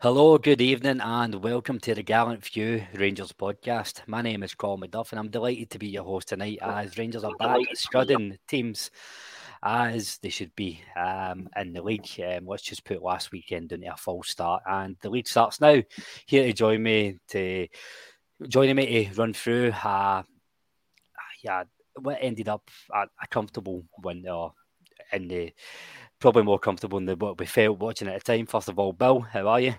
Hello, good evening, and welcome to the Gallant Few Rangers podcast. My name is Colin McDuff, and I'm delighted to be your host tonight as Rangers are back scudding teams as they should be um, in the league. Um, let's just put last weekend into a full start, and the league starts now. Here to join me to joining me to run through, uh, yeah, what ended up a, a comfortable win uh, in the probably more comfortable than what we felt watching at the time. First of all, Bill, how are you?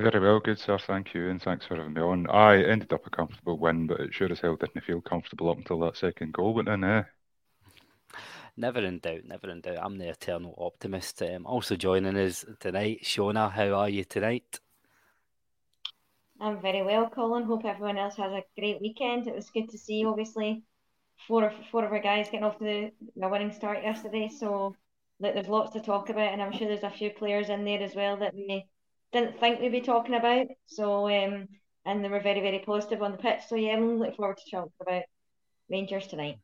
Very well, good sir. Thank you, and thanks for having me on. I ended up a comfortable win, but it sure as hell didn't feel comfortable up until that second goal went in. Eh? Never in doubt, never in doubt. I'm the eternal optimist. Um, also joining us tonight, Shona. How are you tonight? I'm very well, Colin. Hope everyone else has a great weekend. It was good to see, obviously, four of four of our guys getting off to the, a winning start yesterday. So look, there's lots to talk about, and I'm sure there's a few players in there as well that we didn't think we'd be talking about. So um, and they were very very positive on the pitch. So yeah, I'm looking forward to talking about Rangers tonight.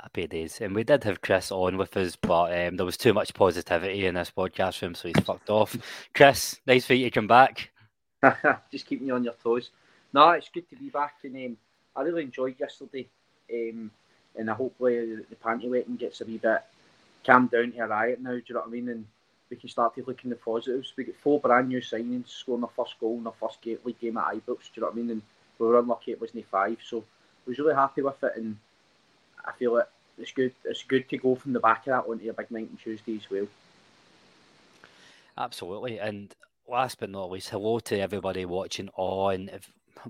Happy days. And we did have Chris on with us, but um, there was too much positivity in this podcast room, so he's fucked off. Chris, nice for you to come back. Just keeping you on your toes. No, it's good to be back, and um, I really enjoyed yesterday. Um, and I hopefully the, the panty wetting gets a wee bit calmed down to a riot now. Do you know what I mean? And we can start to look in the positives. We get four brand new signings, scoring their first goal in their first game, league game at Ibrox. Do you know what I mean? And we were unlucky it wasn't five, so I was really happy with it, and I feel it. It's good. It's good to go from the back of that onto a big night on Tuesday as well. Absolutely, and last but not least, hello to everybody watching on,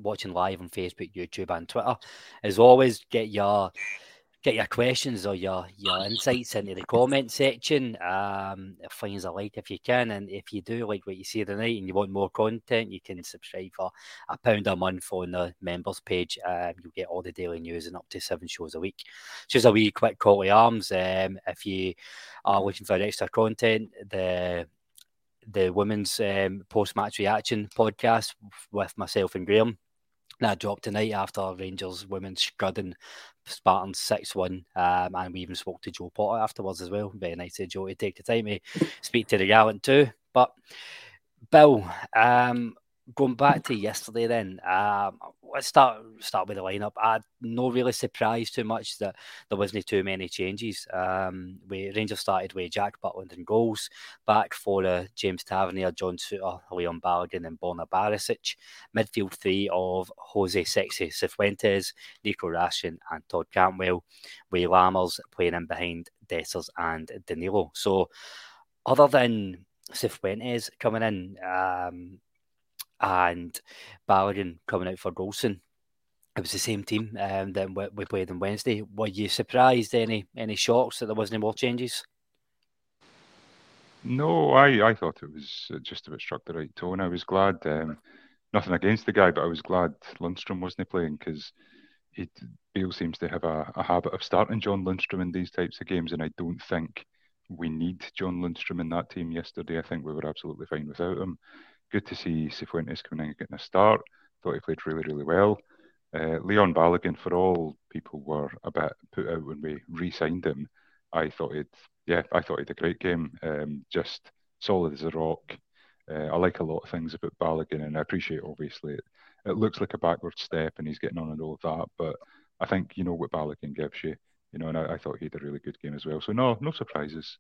watching live on Facebook, YouTube, and Twitter. As always, get your get your questions or your your insights into the comment section. Um, finds a like if you can, and if you do like what you see tonight and you want more content, you can subscribe for a pound a month on the members page. Um, you'll get all the daily news and up to seven shows a week. Just a wee quick call to arms. Um, if you are looking for extra content, the the women's um, post match reaction podcast with myself and Graham. That dropped tonight after Rangers women scudding Spartans 6 1. Um, and we even spoke to Jo Potter afterwards as well. Very nice of Jo to take the time to speak to the gallant too. But Bill, um, going back to yesterday, then um, let's start start with the lineup. I'm not really surprised too much that there wasn't too many changes. Um, we Rangers started with Jack Butland in goals, back for uh, James Tavernier, John Souttar, Leon Balogun, and Borna Barisic. Midfield three of Jose Sexy Cifuentes, Nico Raskin, and Todd Cantwell, with Lammers playing in behind Dessers and Danilo. So, other than Cifuentes coming in, um, and Balogun coming out for Goldson. It was the same team um, that we played on Wednesday. Were you surprised? Any any shocks that there wasn't more changes? No, I, I thought it was just about struck the right tone. I was glad, um, nothing against the guy, but I was glad Lundstram wasn't playing because he Beale seems to have a, a habit of starting John Lundstram in these types of games, and I don't think we need John Lundstram in that team yesterday. I think we were absolutely fine without him. Good to see Cifuentes coming in and getting a start. Thought he played really, really well. Uh, Leon Balogun, for all people were a bit put out when we re-signed him, I thought he'd, yeah, I thought had a great game. Um, just solid as a rock. Uh, I like a lot of things about Balogun, and I appreciate obviously it, it looks like a backward step, and he's getting on and all of that. But I think you know what Balogun gives you, you know, and I, I thought he had a really good game as well. So no, no surprises.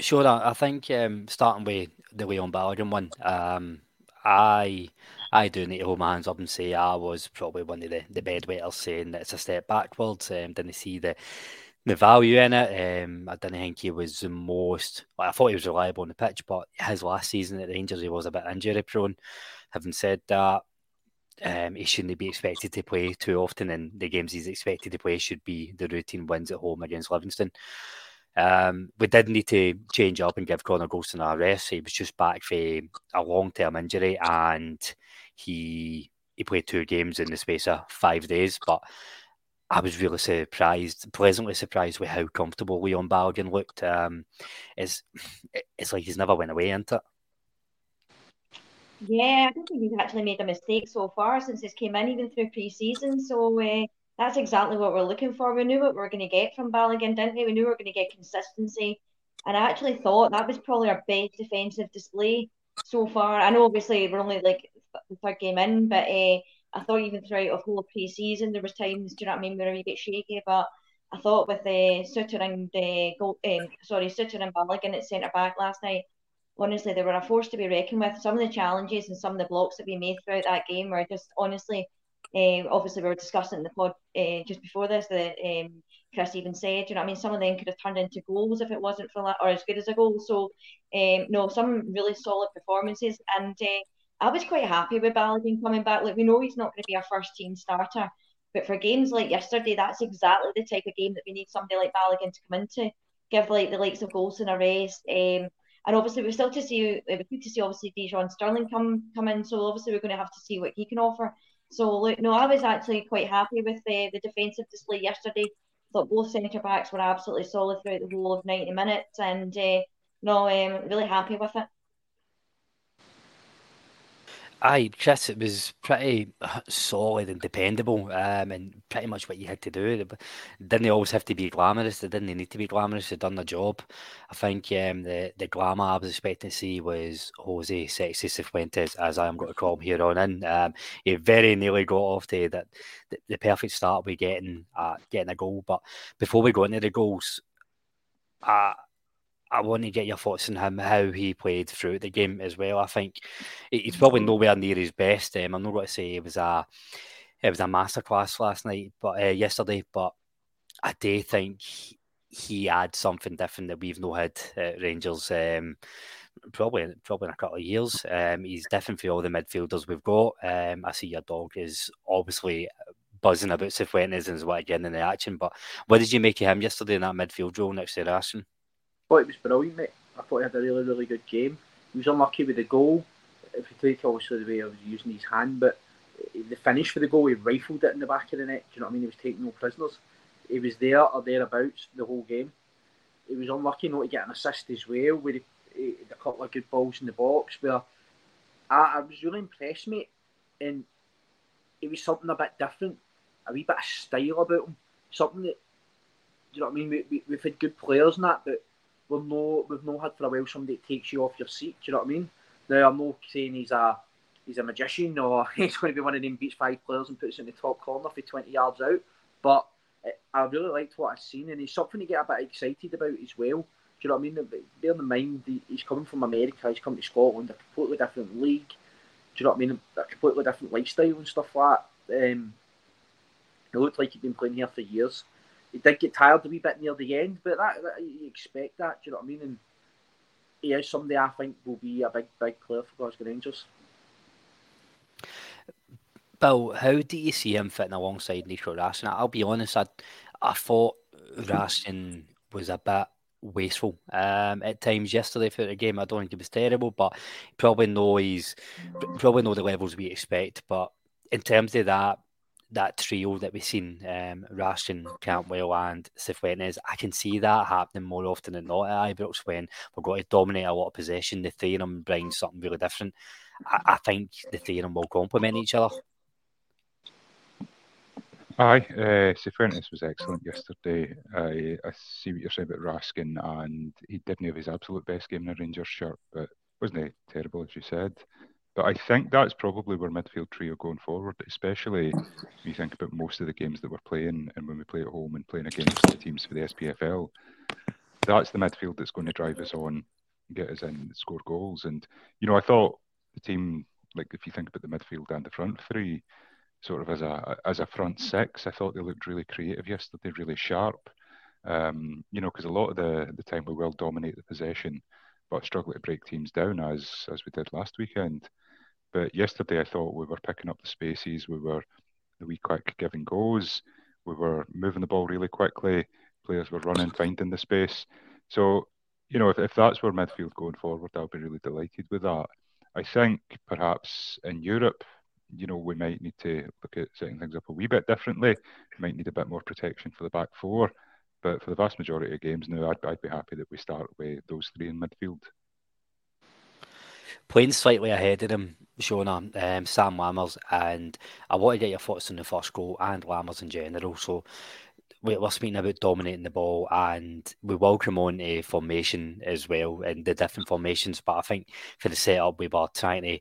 Sure, I think um, starting with the Leon Balogun one, um, I I do need to hold my hands up and say I was probably one of the, the bedwetters saying that it's a step backwards. Um, didn't see the the value in it. Um, I didn't think he was the most. I thought he was reliable on the pitch, but his last season at the Rangers he was a bit injury prone. Having said that, um, he shouldn't be expected to play too often, and the games he's expected to play should be the routine wins at home against Livingston. Um, we did need to change up and give Connor Goldson a rest. He was just back for a long term injury and he he played two games in the space of five days. But I was really surprised, pleasantly surprised with how comfortable Leon Balogun looked. Um, it's, it's like he's never went away, isn't it? Yeah, I don't think he's actually made a mistake so far since he's came in, even through pre-season. So uh, that's exactly what we're looking for. We knew what we were going to get from Balogun, didn't we? We knew we were going to get consistency. And I actually thought that was probably our best defensive display so far. I know obviously we're only like the third game in, but uh, I thought even throughout a whole pre-season there was times, do you know what I mean, where we get shaky. But I thought with uh, Souttar and uh, goal, um, sorry, Souttar and Balogun at centre back last night, honestly they were a force to be reckoned with. Some of the challenges and some of the blocks that we made throughout that game were just honestly um, obviously, we were discussing in the pod uh, just before this that um, Chris even said, you know, I mean, some of them could have turned into goals if it wasn't for that, or as good as a goal. So, um, no, some really solid performances, and uh, I was quite happy with Balogun coming back. Like we know he's not going to be our first team starter, but for games like yesterday, that's exactly the type of game that we need somebody like Balogun to come into, give like the likes of Goldson a rest. Um, and obviously, we're still to see. It was good to see obviously Dujon Sterling come come in. So obviously, we're going to have to see what he can offer. So look, no, I was actually quite happy with the, the defensive display yesterday. Thought both centre backs were absolutely solid throughout the whole of ninety minutes, and uh, no, um, really happy with it. Aye, Chris, it was pretty uh, solid and dependable, um, and pretty much what you had to do. Didn't they always have to be glamorous. They didn't they need to be glamorous. They'd done the job. I think um, the the glamour I was expecting to see was Jose Sexy Cifuentes, as I am going to call him here on in. Um, he very nearly got off to that the, the perfect start we getting uh, getting a goal. But before we go into the goals, uh, I want to get your thoughts on him, how he played throughout the game as well. I think he's probably nowhere near his best. Um, I'm not going to say it was a it was a masterclass last night, but uh, yesterday. But I do think he adds something different that we've not had at Rangers. Um, probably probably in a couple of years. Um, he's different for all the midfielders we've got. Um, I see your dog is obviously buzzing about Cifuentes and what again in the action. But what did you make of him yesterday in that midfield role next to Raskin? Thought it was brilliant, mate. I thought he had a really, really good game. He was unlucky with the goal. If you take obviously the way he was using his hand, but the finish for the goal, he rifled it in the back of the net. Do you know what I mean? He was taking no prisoners. He was there or thereabouts the whole game. He was unlucky not to get an assist as well with a, a couple of good balls in the box. Where I, I was really impressed, mate. And it was something a bit different, a wee bit of style about him. Something that, do you know what I mean? We, we, we've had good players in that, but we've no we've no had for a while somebody that takes you off your seat. Do you know what I mean? Now I'm not saying he's a he's a magician or he's going to be one of them beats five players and puts it in the top corner for 20 yards out. But I really liked what I've seen, and he's something to get a bit excited about as well. Do you know what I mean? Bear in mind, he's coming from America, he's come to Scotland, a completely different league. Do you know what I mean? A completely different lifestyle and stuff like that. Um, it looked like he'd been playing here for years he did get tired a wee bit near the end, but that, that you expect that. Do you know what I mean? And he is somebody I think will be a big, big player for Glasgow Rangers. Bill, how do you see him fitting alongside Nico Raskin? I'll be honest, I I thought Raskin was a bit wasteful um, at times yesterday for the game. I don't think he was terrible, but probably know he's probably know the levels we expect. But in terms of that that trio that we've seen, um, Cantwell, and Cifuentes, I can see that happening more often than not at Ibrox when we're going to dominate a lot of possession. The three of them bring something really different. I, I think the them will complement each other. Aye, uh, was excellent yesterday. I, I see what you're saying about Raskin, and he didn't have his absolute best game in a Rangers shirt, but wasn't he terrible, as you said? But I think that's probably where midfield trio going forward, especially when you think about most of the games that we're playing and when we play at home and playing against the teams for the SPFL. That's the midfield that's going to drive us on, get us in, score goals. And, you know, I thought the team, like if you think about the midfield and the front three, sort of as a as a front six. I thought they looked really creative yesterday, really sharp. Um, you know, because a lot of the the time we will dominate the possession, but struggle to break teams down as as we did last weekend. But yesterday, I thought we were picking up the spaces. We were the wee quick giving goes. We were moving the ball really quickly. Players were running, finding the space. So, you know, if, if that's where midfield going forward, I'll be really delighted with that. I think perhaps in Europe, you know, we might need to look at setting things up a wee bit differently. We might need a bit more protection for the back four. But for the vast majority of games now, I'd, I'd be happy that we start with those three in midfield. Playing slightly ahead of him, Shona, um, Sam Lammers, and I want to get your thoughts on the first goal and Lammers in general. So we're speaking about dominating the ball, and we will come on to formation as well and the different formations. But I think for the setup, we were trying to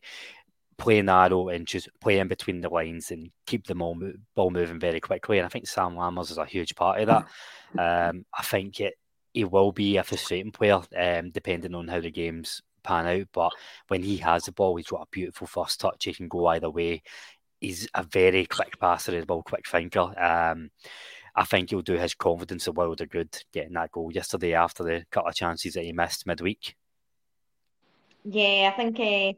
play narrow and just play in between the lines and keep the ball, ball moving very quickly. And I think Sam Lammers is a huge part of that. Um, I think it, he will be a frustrating player, um, depending on how the games pan out. But when he has the ball, he's got a beautiful first touch. He can go either way. He's a very quick passer as well, quick thinker. Um, I think he'll do his confidence a world of good getting that goal yesterday after the couple of chances that he missed midweek. Yeah, I think uh,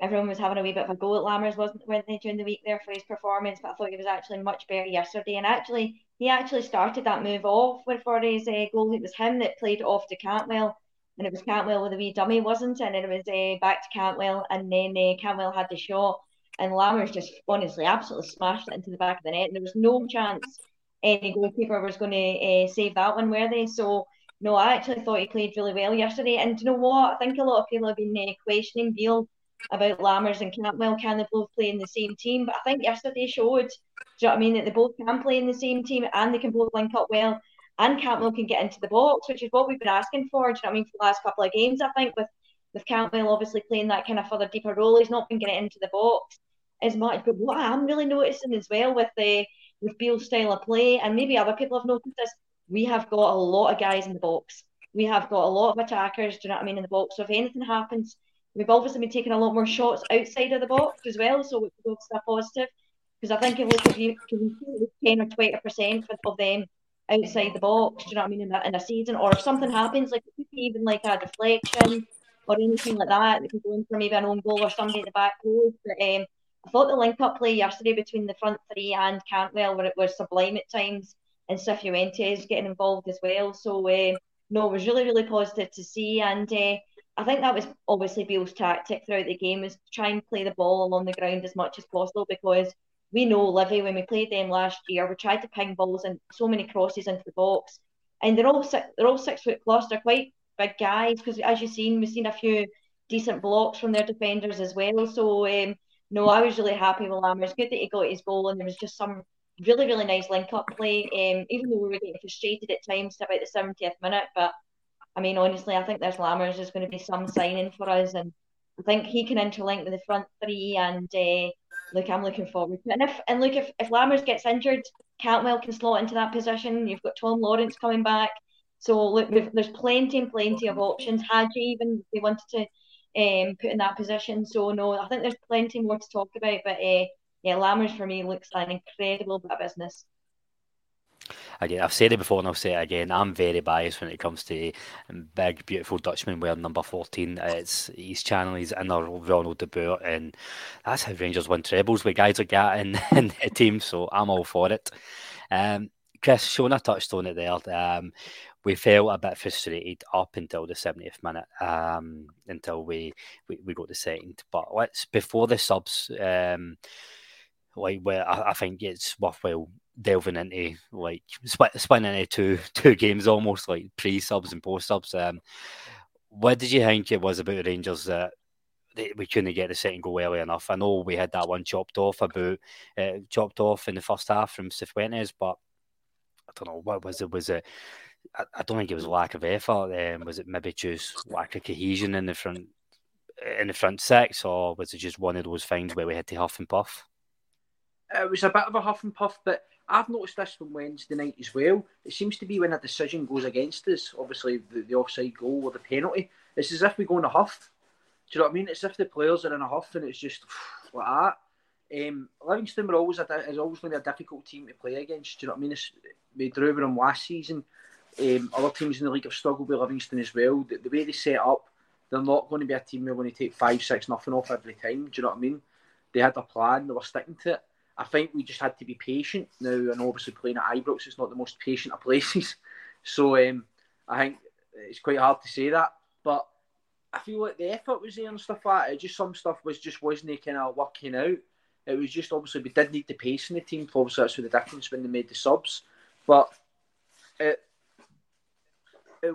everyone was having a wee bit of a go at Lammers, wasn't weren't they, during the week there for his performance? But I thought he was actually much better yesterday. And actually, he actually started that move off with for his uh, goal. It was him that played off to Cantwell, and it was Cantwell with a wee dummy, wasn't it? And it was uh, back to Cantwell, and then uh, Cantwell had the shot, and Lammers just honestly absolutely smashed it into the back of the net, and there was no chance any goalkeeper was going to uh, save that one, were they? So. No, I actually thought he played really well yesterday. And you know what? I think a lot of people have been uh, questioning Beale about Lammers and Cantwell. Can they both play in the same team? But I think yesterday showed, do you know what I mean, that they both can play in the same team and they can both link up well. And Cantwell can get into the box, which is what we've been asking for. Do you know what I mean? For the last couple of games, I think with with Cantwell obviously playing that kind of further deeper role, he's not been getting into the box as much. But what I'm really noticing as well with the with Beale's style of play, and maybe other people have noticed this, we have got a lot of guys in the box. We have got a lot of attackers. Do you know what I mean in the box? So if anything happens, We've obviously been taking a lot more shots outside of the box as well, so is obviously a positive. Because I think look, if you ten or twenty percent of them outside the box, do you know what I mean, in a, in a season, or if something happens, like even like a deflection or anything like that, that can go in for maybe an own goal or somebody at the back post. But um, I thought the link up play yesterday between the front three and Cantwell, where it was sublime at times, and Cifuentes getting involved as well. So uh, no, it was really really positive to see, and uh, I think that was obviously Beale's tactic throughout the game was to try and play the ball along the ground as much as possible because we know Livy when we played them last year, we tried to ping balls and so many crosses into the box, and they're all six, they're all six foot plus. They're quite big guys because as you've seen, we've seen a few decent blocks from their defenders as well. So um, no, I was really happy with Lammers. Good that he got his goal, and there was just some really really nice link up play. Um, even though we were getting frustrated at times about the 70th minute, but I mean, honestly, I think there's Lammers is going to be some signing for us, and I think he can interlink with the front three. And uh, look, I'm looking forward to it. And if and look, if, if Lammers gets injured, Cantwell can slot into that position. You've got Tom Lawrence coming back, so look, there's plenty and plenty of options. Hagi even they wanted to um, put in that position. So no, I think there's plenty more to talk about. But uh, yeah, Lammers for me looks like an incredible bit of business again, I've said it before and I'll say it again. I'm very biased when it comes to big, beautiful Dutchman wearing number 14. It's his channel, he's in our Ronald de Boer, and that's how Rangers win trebles with guys like that in, in the team. So I'm all for it. Um, Chris, Shona touched on it there. Um, we felt a bit frustrated up until the 70th minute, um, until we, we, we got the second. But let's before the subs, um, like where I, I think it's worthwhile delving into like split, splitting into two two games almost like pre subs and post subs. Um, what did you think it was about the Rangers that we couldn't get the second goal early enough? I know we had that one chopped off about uh, chopped off in the first half from Cifuentes, but I don't know what was it. Was it? I, I don't think it was lack of effort. Um, was it maybe just lack of cohesion in the front in the front six, or was it just one of those things where we had to huff and puff? It was a bit of a huff and puff, but I've noticed this from Wednesday night as well. It seems to be when a decision goes against us, obviously the, the offside goal or the penalty, it's as if we go in a huff. Do you know what I mean? It's as if the players are in a huff and it's just like that. Um, Livingston were always a, is always going to be a difficult team to play against. Do you know what I mean? It's, we drew with them last season. Um, other teams in the league have struggled with Livingston as well. The, the, way they set up, they're not going to be a team who're going to take five, six, nothing off every time. Do you know what I mean? They had a plan, they were sticking to it. I think we just had to be patient now, and obviously playing at Ibrox is not the most patient of places. So um, I think it's quite hard to say that, but I feel like the effort was there and stuff like that. Just some stuff was just wasn't kind of working out. It was just obviously we did need the pace in the team. Obviously that's where the difference when they made the subs, but it.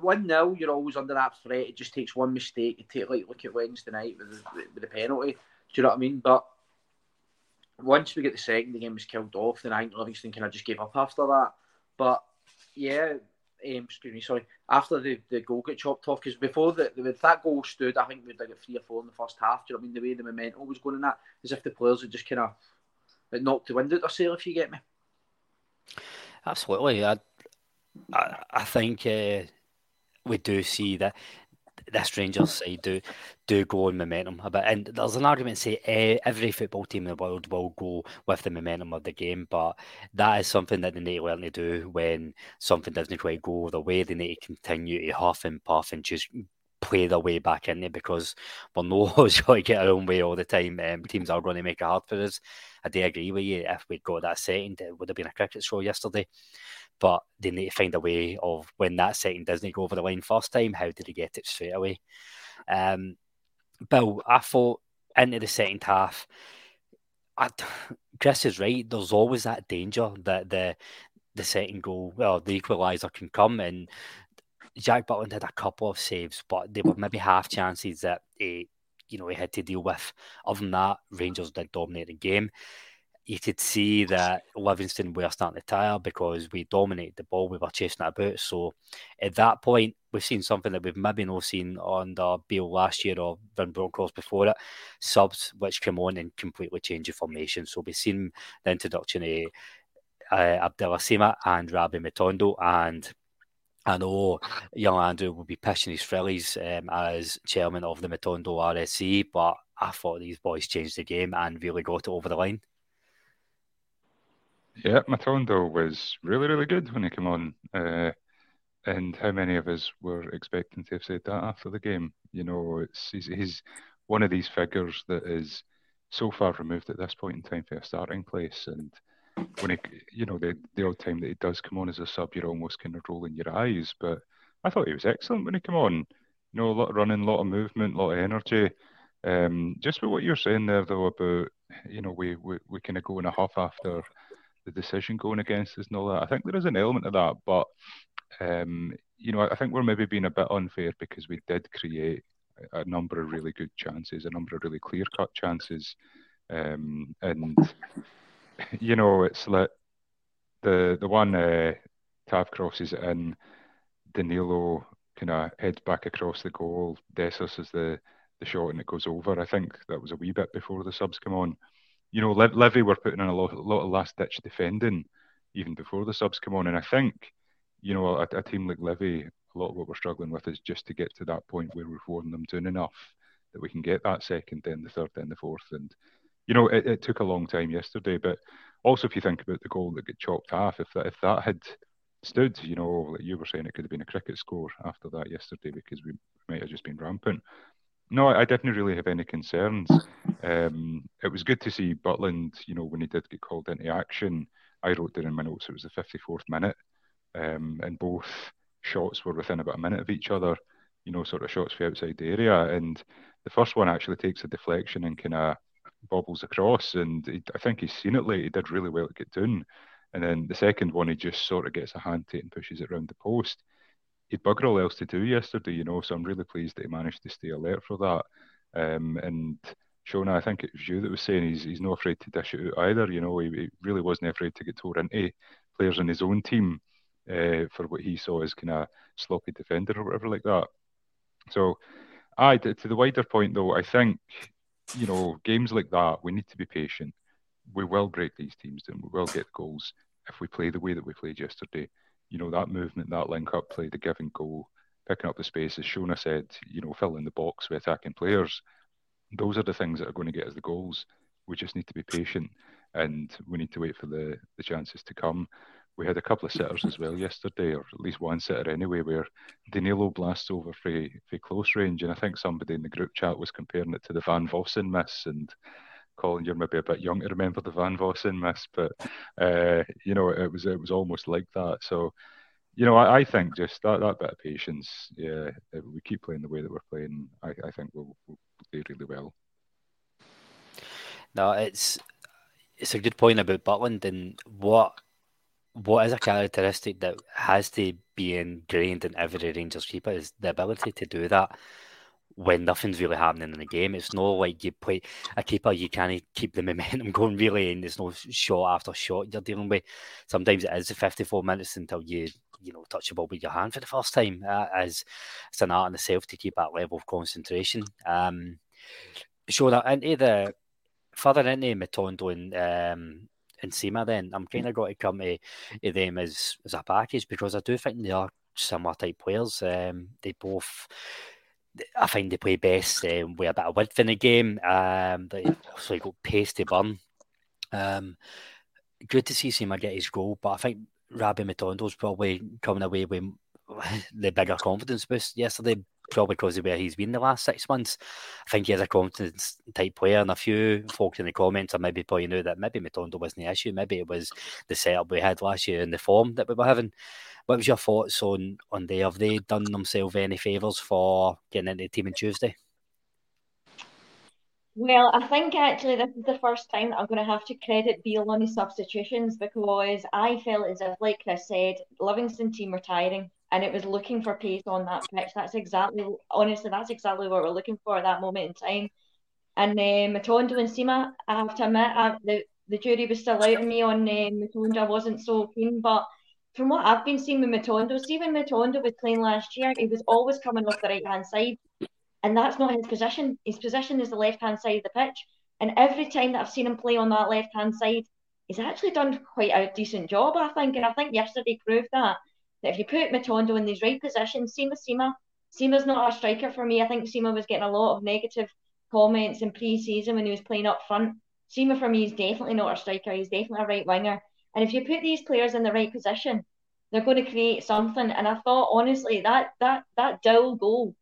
One 0 you're always under that threat. It just takes one mistake. You take like look at Wednesday night with the, with the penalty. Do you know what I mean? But once we get the second, the game was killed off. Then I think Livingston kind of just gave up after that. But yeah, um, excuse me, sorry. After the, the goal got chopped off, because before the, the that goal stood, I think we'd got three or four in the first half. Do you know what I mean? The way the momentum was going in that, as if the players had just kind of knocked the wind out their sail. If you get me. Absolutely, I I, I think uh, we do see that this Rangers side do do go on momentum a bit. And there's an argument to say every football team in the world will go with the momentum of the game, but that is something that they need to learn to do when something doesn't quite go the way. They need to continue to huff and puff and just play their way back in it because we're not always going to get our own way all the time. Um, teams are going to make it hard for us. I do agree with you. If we'd got that second, it would have been a cricket show yesterday but they need to find a way of when that second doesn't go over the line first time, how did he get it straight away? Um, Bill, I thought into the second half, I, Chris is right. There's always that danger that the the second goal, well, the equaliser can come, and Jack Butland had a couple of saves, but they were maybe half chances that he, you know, he had to deal with. Other than that, Rangers did dominate the game you could see that Livingston were starting to tire because we dominated the ball, we were chasing it about. So at that point, we've seen something that we've maybe not seen under Beale last year or Van Bronckhorst before it, subs which come on and completely change the formation. So we've seen the introduction of uh, Abdallah Sima and Rabbi Matondo and I know young Andrew will be pitching his frillies um, as chairman of the Matondo RSC, but I thought these boys changed the game and really got it over the line. Yeah, Matondo was really, really good when he came on. Uh, and how many of us were expecting to have said that after the game? You know, it's he's, he's one of these figures that is so far removed at this point in time for a starting place. And when he, you know, the the time that he does come on as a sub, you're almost kind of rolling your eyes. But I thought he was excellent when he came on. You know, a lot of running, a lot of movement, a lot of energy. Um, just with what you're saying there, though, about you know, we we, we kind of go in a huff after the decision going against us and all that. I think there is an element of that, but um, you know, I think we're maybe being a bit unfair because we did create a number of really good chances, a number of really clear cut chances, um, and you know, it's like the the one uh, Tav crosses in, Danilo kind of heads back across the goal. Dessers is the the shot and it goes over. I think that was a wee bit before the subs come on you know, Livy were putting in a lot, lot of last ditch defending even before the subs come on. And I think, you know, a, a, team like Livy, a lot of what we're struggling with is just to get to that point where we've worn them doing enough that we can get that second, then the third, then the fourth. And, you know, it, it took a long time yesterday. But also, if you think about the goal that got chopped half, if that, if that had stood, you know, like you were saying, it could have been a cricket score after that yesterday because we might have just been rampant. No, I didn't really have any concerns. Um, it was good to see Butland, you know, when he did get called into action. I wrote down in my notes it was the 54th minute, um, and both shots were within about a minute of each other, you know, sort of shots from outside the area. And the first one actually takes a deflection and kind of bobbles across. And he, I think he's seen it late. He did really well to get done. And then the second one, he just sort of gets a hand to it and pushes it around the post. He'd bugger all else to do yesterday, you know, so I'm really pleased that he managed to stay alert for that. Um, and Shona, I think it was you that was saying he's, he's not afraid to dish it out either. You know, he, he really wasn't afraid to get tore into players in his own team uh, for what he saw as kind of sloppy defender or whatever like that. So, I to the wider point though, I think you know games like that we need to be patient. We will break these teams down. We will get goals if we play the way that we played yesterday. You know that movement, that link up play, the give and go, picking up the space, as Shona said. You know, filling the box with attacking players. Those are the things that are going to get us the goals. We just need to be patient and we need to wait for the, the chances to come we had a couple of sitters as well yesterday, or at least one sitter anyway, where Danilo blasts over for, for close range. And I think somebody in the group chat was comparing it to the Van Vossen miss. And Colin, you're maybe a bit young to remember the Van Vossen miss, but uh, you know it was it was almost like that. So, you know, I, I think just that, that bit of patience, yeah, if we keep playing the way that we're playing, I, I think we'll, we'll play really well. No, it's it's a good point about Butland and what what is a characteristic that has to be ingrained in every Rangers keeper is the ability to do that when nothing's really happening in the game. It's not like you play a keeper, you can't keep the momentum going really, and there's no shot after shot you're dealing with. Sometimes it is 54 minutes until you you know touch the ball with your hand for the first time. Uh, as it's an art in itself to keep that level of concentration. Um, showing that into the further into Matondo and um, and Sima, then I'm kind of got to come to, to them as as a package because I do think they are similar type players. Um, they both. I find they play best um, with a bit of width in the game. Um, they also got pace to burn. Um, good to see Sima get his goal, but I think Rabbi Matondo's probably coming away with the bigger confidence boost yesterday probably because of where he's been the last six months. I think he's a confidence type player, and a few folks in the comments are maybe pointing out that maybe Matondo wasn't the issue. Maybe it was the setup we had last year and the form that we were having. What was your thoughts on on they? Have they done themselves any favours for getting into the team on Tuesday? Well, I think actually this is the first time I'm going to have to credit Beale on his substitutions because I felt as if, like Chris said, Livingston team retiring and it was looking for pace on that pitch. That's exactly, honestly, that's exactly what we're looking for at that moment in time. And uh, Matondo and Sima, I have to admit, I, the the jury was still out on me on uh, Matondo. I wasn't so keen, but from what I've been seeing with Matondo, see when Matondo was playing last year, he was always coming off the right hand side, and that's not his position. His position is the left hand side of the pitch, and every time that I've seen him play on that left hand side, he's actually done quite a decent job, I think, and I think yesterday proved that that if you put Matondo in these right positions, with Sima. Sima's not a striker for me. I think Sima was getting a lot of negative comments in pre-season when he was playing up front. Sima for me is definitely not a striker. He's definitely a right winger. And if you put these players in the right position, they're going to create something. And I thought honestly that that that Dowell goal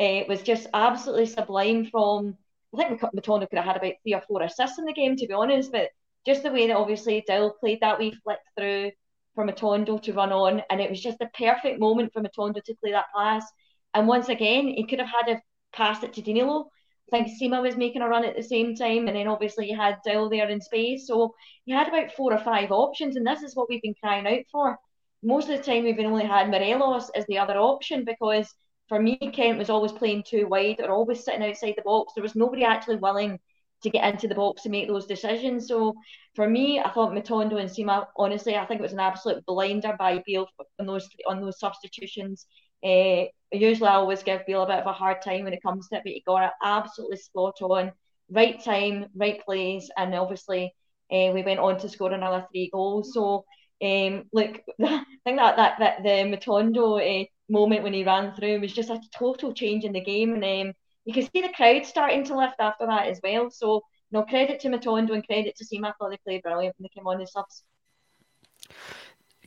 uh, was just absolutely sublime. From I think Matondo could have had about three or four assists in the game, to be honest. But just the way that obviously Dowell played that wee flick through, for Matondo to run on, and it was just the perfect moment for Matondo to play that pass. And once again, he could have had a pass it to Danilo. I think Sima was making a run at the same time, and then obviously you had Dowell there in space. So you had about four or five options, and this is what we've been crying out for. Most of the time, we've only had Morelos as the other option because for me, Kent was always playing too wide or always sitting outside the box. There was nobody actually willing to get into the box to make those decisions. So for me, I thought Matondo and Sima, honestly, I think it was an absolute blinder by Beale on those on those substitutions. Uh, usually, I always give Beale a bit of a hard time when it comes to it, but he got it absolutely spot on, right time, right place, and obviously uh, we went on to score another three goals. So um, look, I think that that, that the Matondo uh, moment when he ran through was just a total change in the game, and um, you can see the crowd starting to lift after that as well. So, no credit to Matondo and credit to Sima. I thought they played brilliant when they came on as subs.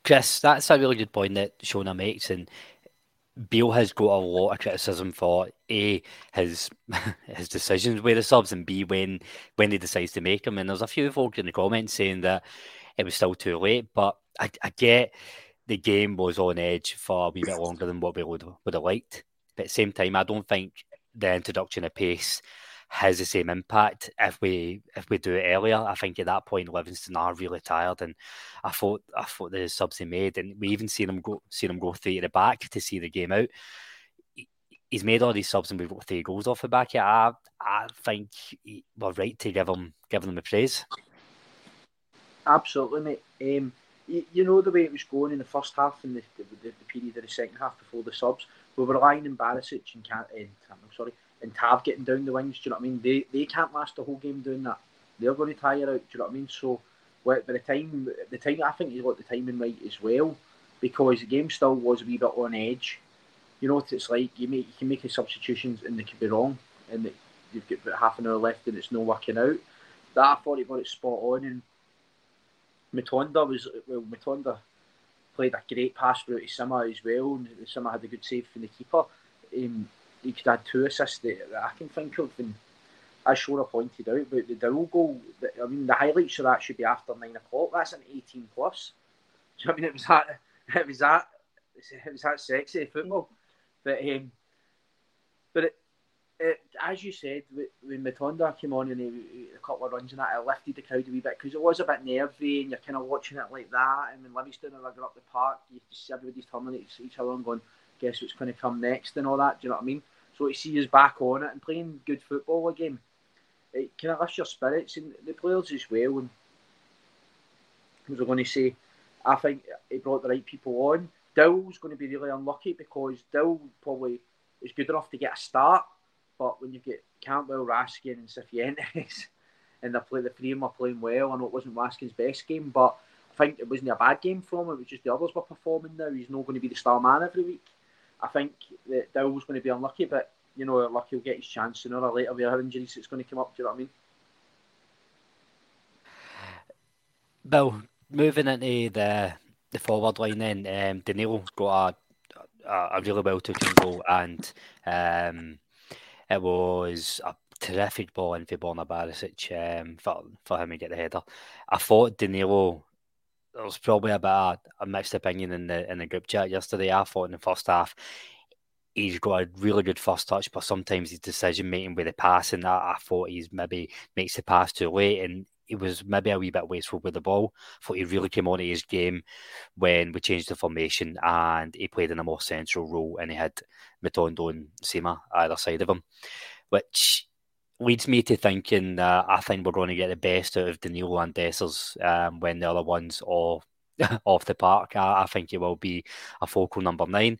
Chris, that's a really good point that Shona makes, and Beale has got a lot of criticism for a his his decisions with the subs, and b when when he decides to make them. And there's a few folk in the comments saying that it was still too late, but I, I get the game was on edge for a wee bit longer than what we would, would have liked. But at the same time, I don't think the introduction of pace has the same impact if we if we do it earlier. I think at that point Livingston are really tired, and I thought I thought the subs he made, and we even seen him go seen him go three to the back to see the game out. He's made all these subs and we've got three goals off the back. Yeah, I I think we're right to give him give him the praise. Absolutely, mate. Um, you, you, know the way it was going in the first half and the, the, the, period of the second half before the subs. We were relying on Barisic and, Can- and I'm sorry, and Tav getting down the wings. Do you know what I mean? They they can't last the whole game doing that. They're going to tire out. Do you know what I mean? So, well, by the time the time I think he's got the timing right as well, because the game still was a wee bit on edge. You know what it's like? You make you can make a substitutions and they could be wrong, and you've got about half an hour left and it's not working out. That I thought he got it spot on, and Matondo was well. Matondo played a great pass through to Sima as well, and Sima had a good save from the keeper. Um, he could add two assists that, that, I can think of, and as Shona pointed out, but the Dowell goal, I mean, the highlights of that should be after nine o'clock. That's an 18 plus. Do you know I mean? It was that, it was that, it was that sexy football. But, um, it, as you said, when Matondo came on and he, a couple of runs and that, it lifted the crowd a wee bit because it was a bit nervy and you're kind of watching it like that. And when Livingston are going up the park, you just see everybody's turning at each other and going, guess what's going to come next and all that. Do you know what I mean? So to see us back on it and playing good football again, it kind of lifts your spirits and the players as well. And as I'm going to say, I think he brought the right people on. Dowell's going to be really unlucky because Dowell probably is good enough to get a start, but when you get Cantwell, Raskin, and Cifuentes, and they play the three of them are playing well. I know it wasn't Raskin's best game, but I think it wasn't a bad game from him. It was just the others were performing now. He's not going to be the star man every week. I think that Dowell's going to be unlucky, but you know, lucky he'll get his chance sooner or later with other injuries that's going to come up. Do you know what I mean? Bill, moving into the the forward line, then um, Danilo got a, a, a really well taken goal, and um, it was a terrific ball in for Borna Barisic um, for, for him to get the header. I thought Danilo, there was probably a bit of a mixed opinion in the in the group chat yesterday. I thought in the first half, he's got a really good first touch, but sometimes his decision making with the pass and that, I thought he's maybe makes the pass too late and he was maybe a wee bit wasteful with the ball. Thought he really came on to his game when we changed the formation and he played in a more central role and he had Matondo and Sima either side of him, which leads me to thinking that I think we're going to get the best out of Danilo and Dessers um, when the other one's are off the park. I, I think it will be a focal number nine.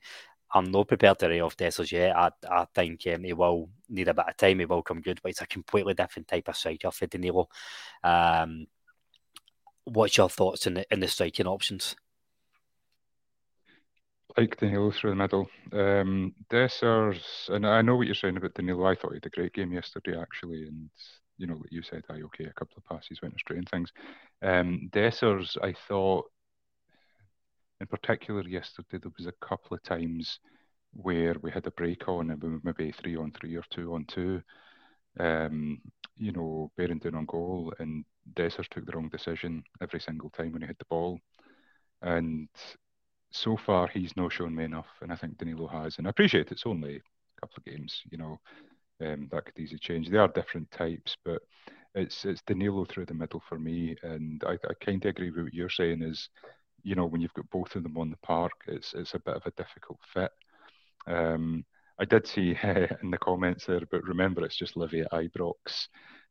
I'm not prepared to write off Dessers yet. I, I think um, he will need a bit of time. He will come good, but it's a completely different type of striker for Danilo. Um, what's your thoughts in the in the striking options? Like Danilo through the middle. Um, Dessers, and I know what you're saying about Danilo. I thought he had a great game yesterday, actually, and you know, you said, I okay, a couple of passes went astray and things. Um, Dessers, I thought in particular yesterday, there was a couple of times where we had a break on and we were maybe three on three or two on two. Um, you know, bearing down on goal, and Dessers took the wrong decision every single time when he hit the ball. And so far, he's not shown me enough, and I think Danilo has. And I appreciate it's only a couple of games, you know, um, that could easily change. They are different types, but it's it's Danilo through the middle for me, and I, I kind of agree with what you're saying. Is you know, when you've got both of them on the park, it's it's a bit of a difficult fit. Um, I did see uh, in the comments there, but remember, it's just Livy at Ibrox,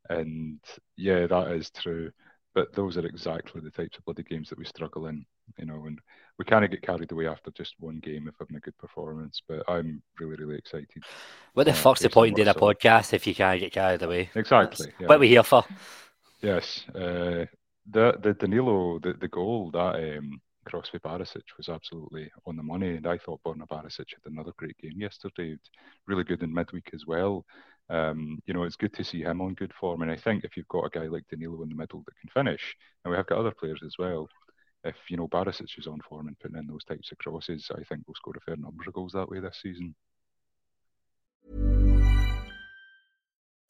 and yeah, that is true. But those are exactly the types of bloody games that we struggle in, you know, and we kind of get carried away after just one game of having a good performance. But I'm really, really excited. What the uh, fuck's the point in doing a podcast if you can't get carried away? Exactly. Yeah. What are we here for? Yes. Uh, the the Danilo the, the goal that um, CrossFit Barisic was absolutely on the money, and I thought Borna Barisic had another great game yesterday. Really good in midweek as well. Um, you know, it's good to see him on good form, and I think if you've got a guy like Danilo in the middle that can finish, and we have got other players as well. If you know Barisic is on form and putting in those types of crosses, I think we'll score a fair number of goals that way this season.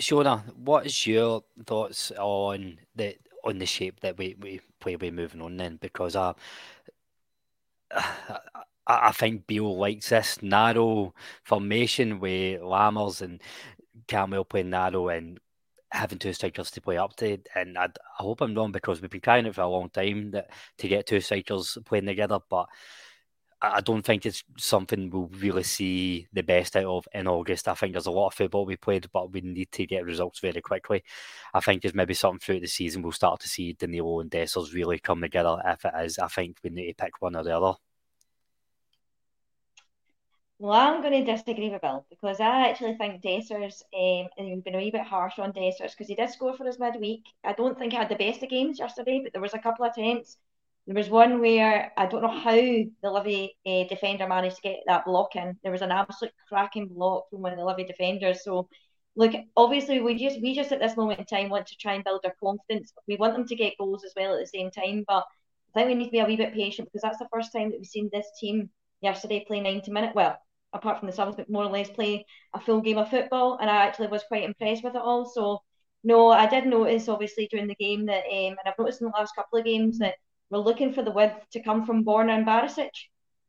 Shona, what is your thoughts on the on the shape that we, we play we moving on then? Because uh, I, I think Beale likes this narrow formation with Lammers and Cantwell playing narrow and having two strikers to play up to. And I, I hope I'm wrong because we've been trying it for a long time that to get two strikers playing together, but I don't think it's something we'll really see the best out of in August. I think there's a lot of football we played, but we need to get results very quickly. I think there's maybe something throughout the season we'll start to see Danilo and Dessers really come together. If it is, I think we need to pick one or the other. Well, I'm going to disagree with Bill because I actually think Dessers, um, and we've been a wee bit harsh on Dessers because he did score for us midweek. I don't think he had the best of games yesterday, but there was a couple of attempts there was one where I don't know how the Livy uh, defender managed to get that block in. There was an absolute cracking block from one of the Livy defenders. So, look, obviously we just we just at this moment in time want to try and build our confidence. We want them to get goals as well at the same time, but I think we need to be a wee bit patient because that's the first time that we've seen this team yesterday play 90 minutes. Well, apart from the subs, but more or less play a full game of football, and I actually was quite impressed with it all. So, no, I did notice obviously during the game that, um, and I've noticed in the last couple of games that we're looking for the width to come from Borna and Barisic.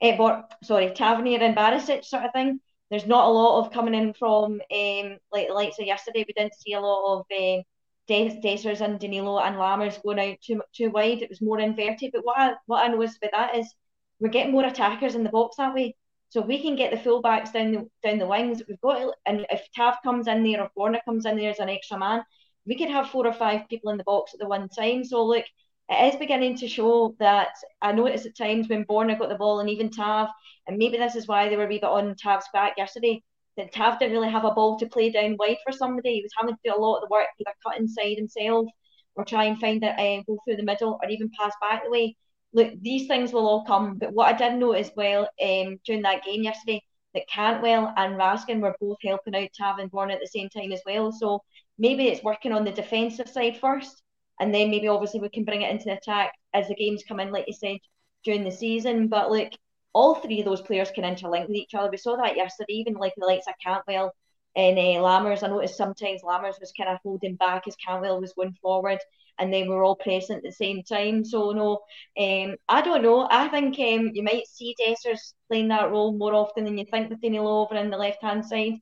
Eh, Bor- sorry, Tavernier and Barisic sort of thing. There's not a lot of coming in from um, like the likes of yesterday. We didn't see a lot of um, Dessers and Danilo and Lammers going out too too wide. It was more inverted. But what I, what I noticed about that is we're getting more attackers in the box that way. So we can get the fullbacks down the down the wings, we've got and if Tav comes in there or Borna comes in there as an extra man, we could have four or five people in the box at the one time. So look, it is beginning to show that I noticed at times when Borna got the ball and even Tav, and maybe this is why they were a wee bit on Tav's back yesterday, that Tav didn't really have a ball to play down wide for somebody. He was having to do a lot of the work, either cut inside himself or try and find it and uh, go through the middle or even pass back the way. Look, these things will all come. But what I did notice well um, during that game yesterday, that Cantwell and Raskin were both helping out Tav and Borna at the same time as well. So maybe it's working on the defensive side first and then maybe obviously we can bring it into the attack as the games come in, like you said, during the season. But look, all three of those players can interlink with each other. We saw that yesterday, even like the likes of Cantwell and uh, Lammers. I noticed sometimes Lammers was kind of holding back as Cantwell was going forward, and they were all pressing at the same time. So no, um, I don't know. I think um, you might see Dessers playing that role more often than you think with Danilo over in the left hand side.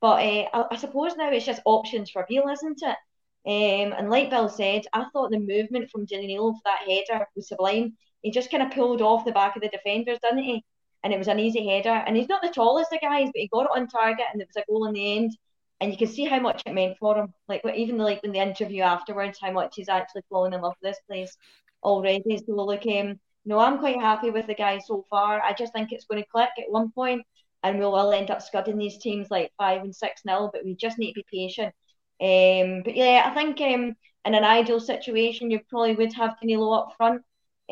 But uh, I, I, suppose now it's just options for Beale, isn't it? Um, and like Bill said, I thought the movement from Danilo for that header was sublime. He just kind of pulled off the back of the defenders, didn't he? And it was an easy header. And he's not the tallest of guys, but he got it on target and it was a goal in the end. And you can see how much it meant for him. Like even like in the interview afterwards, how much he's actually fallen in love with this place already. So look, um, no, I'm quite happy with the guy so far. I just think it's going to click at one point and we'll all end up scudding these teams like five and six nil, but we just need to be patient um, but yeah, I think um, in an ideal situation, you probably would have Danilo up front.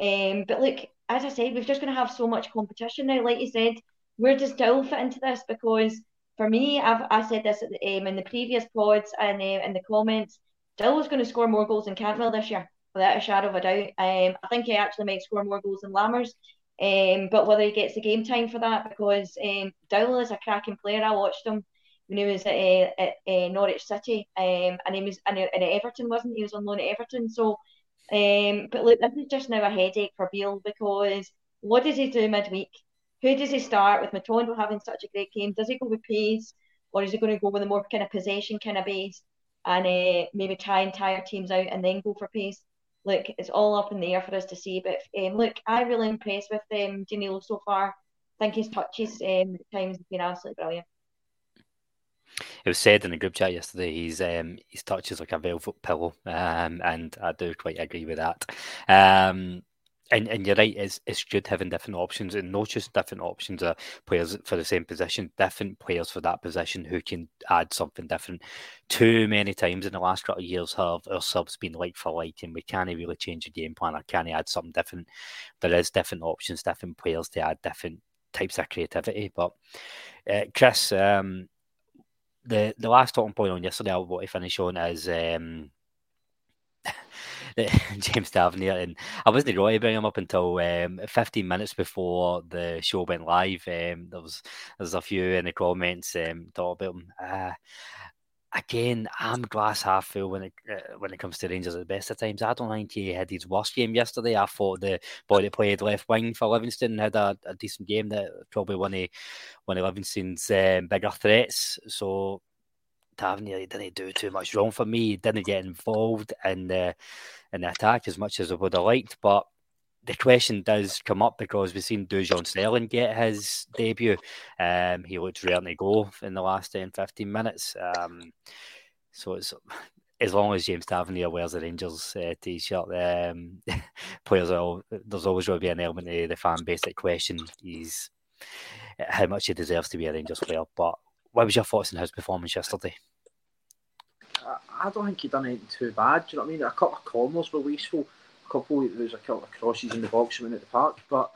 Um, but look, as I said, we're just going to have so much competition now. Like you said, where does Dowell fit into this? Because for me, I've I said this the, um, in the previous pods and uh, in the comments. Is going to score more goals than Cantwell this year, without a shadow of a doubt. Um, I think he actually might score more goals than Lammers. Um, but whether he gets the game time for that, because um, Dowell is a cracking player. I watched him when he was at, uh, at uh, Norwich City, um, and he was and, and at Everton, wasn't he? was on loan at Everton. So, um, but look, this is just now a headache for Beale because what does he do midweek? Who does he start with? Matondo having such a great game. Does he go with pace, or is he going to go with a more kind of possession kind of base? and uh, maybe try and tire teams out and then go for pace. Look, it's all up in the air for us to see. But um, look, I'm really impressed with um, Danilo so far. I think his touches um, times have been absolutely brilliant. It was said in the group chat yesterday. He's um, his like a velvet pillow, um, and I do quite agree with that. Um, and and you're right, it's it's good having different options, and not just different options of players for the same position, different players for that position who can add something different. Too many times in the last couple of years have our subs been like for like, and we can't really change the game plan. I can't add something different. There is different options, different players to add different types of creativity. But uh, Chris, um, the the last talking point on yesterday I want to finish on is. Um, James Tavernier, and I wasn't going to bring him up until um, 15 minutes before the show went live. Um, there was there's a few in the comments um, talk about him. Uh, again, I'm glass half full when it uh, when it comes to Rangers at the best of times. I don't think he had his worst game yesterday. I thought the boy that played left wing for Livingston had a, a decent game. That probably one of one of Livingston's um, bigger threats. So Tavernier didn't do too much wrong for me. He didn't get involved in the in the attack as much as I would have liked, but the question does come up because we've seen Dujon Sterling get his debut. Um, he looked ready to go in the last 10, 15 minutes. Um, so it's as long as James Tavernier wears the Rangers uh, t-shirt, um, players all, there's always going to be an element of the fan base that question he's how much he deserves to be a Rangers player. But what was your thoughts on his performance yesterday? I don't think he done anything too bad. Do you know what I mean? A couple of corners were wasteful. Couple, there was a couple of crosses in the box when at the park, but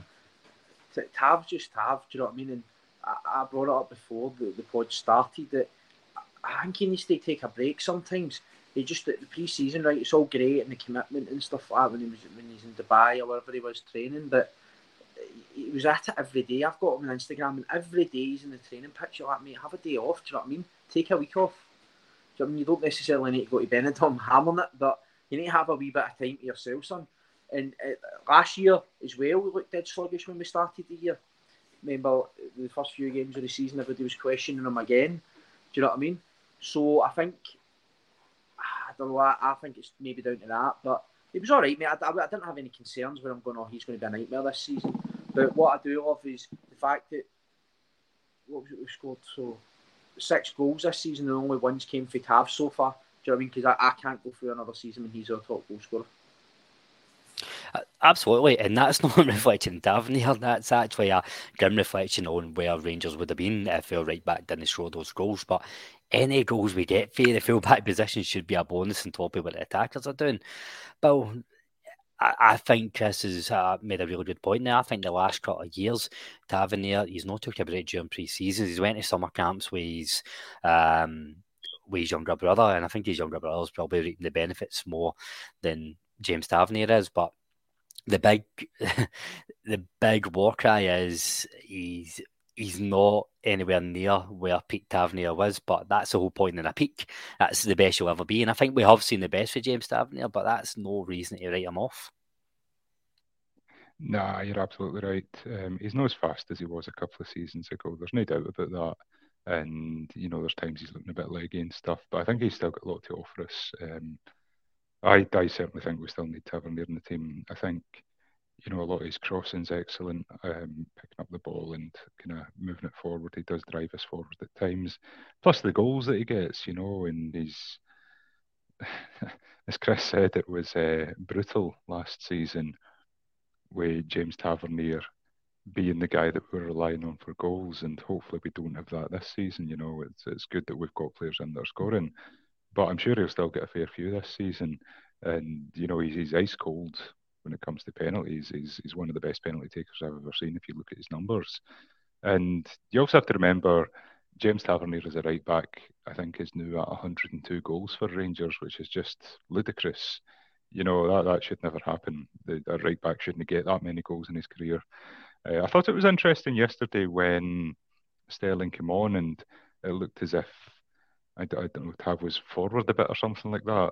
Tav's just Tav. Do you know what I mean? And I, I brought it up before the, the pod started that I think he needs to take a break sometimes. He just the pre-season, right? It's all great and the commitment and stuff like that when he was when he's in Dubai or wherever he was training, but he was at it every day. I've got him on Instagram, and every day he's in the training pitch. like, mate, have a day off. Do you know what I mean? Take a week off. Do I mean, you don't necessarily need to go to Benidorm hammering it, but you need to have a wee bit of time to yourself, son. And uh, last year as well, we looked dead sluggish when we started the year. Remember the first few games of the season, everybody was questioning him again. Do you know what I mean? So I think I don't know. I, I think it's maybe down to that, but it was all right, mate. I, I, I, didn't have any concerns where I'm going. Oh, he's going to be a nightmare this season. But what I do love is the fact that what was it we scored? So six goals this season, and only ones came for Tav so far. Do you know what I mean? Because I, I can't go through another season when he's our top goal scorer. Absolutely, and that's not reflecting of That's actually a grim reflection on where Rangers would have been if our right back didn't score those goals. But any goals we get for the full back position should be a bonus on top of what the attackers are doing. But I, I think Chris has uh, made a really good point there. I think the last couple of years, Tavernier, he's not took a break during pre seasons. He's went to summer camps with his, um, with his younger brother, and I think his younger brother is probably reaping the benefits more than James Tavernier is. But the big, the big war cry is he's he's not anywhere near where Pete Tavernier was, but that's the whole point in a peak. That's the best you'll ever be. And I think we have seen the best for James Tavernier, but that's no reason to write him off. Nah, you're absolutely right. Um, he's not as fast as he was a couple of seasons ago. There's no doubt about that. And, you know, there's times he's looking a bit leggy and stuff, but I think he's still got a lot to offer us. Um, I, I certainly think we still need to have him Tavernier in the team. I think you know, a lot of his crossing's excellent, um, picking up the ball and kind of moving it forward. He does drive us forward at times. Plus the goals that he gets, you know, and he's, as Chris said, it was uh, brutal last season with James Tavernier being the guy that we're relying on for goals, and hopefully we don't have that this season. You know, it's it's good that we've got players in there scoring, but I'm sure he'll still get a fair few this season. And you know, he's, he's ice cold when it comes to penalties. He's, he's one of the best penalty takers I've ever seen if you look at his numbers. And you also have to remember James Tavernier is a right back, I think, is now at 102 goals for Rangers, which is just ludicrous. You know, that, that should never happen. The, a right back shouldn't get that many goals in his career. Uh, I thought it was interesting yesterday when Sterling came on and it looked as if, I, I don't know, Tav was forward a bit or something like that.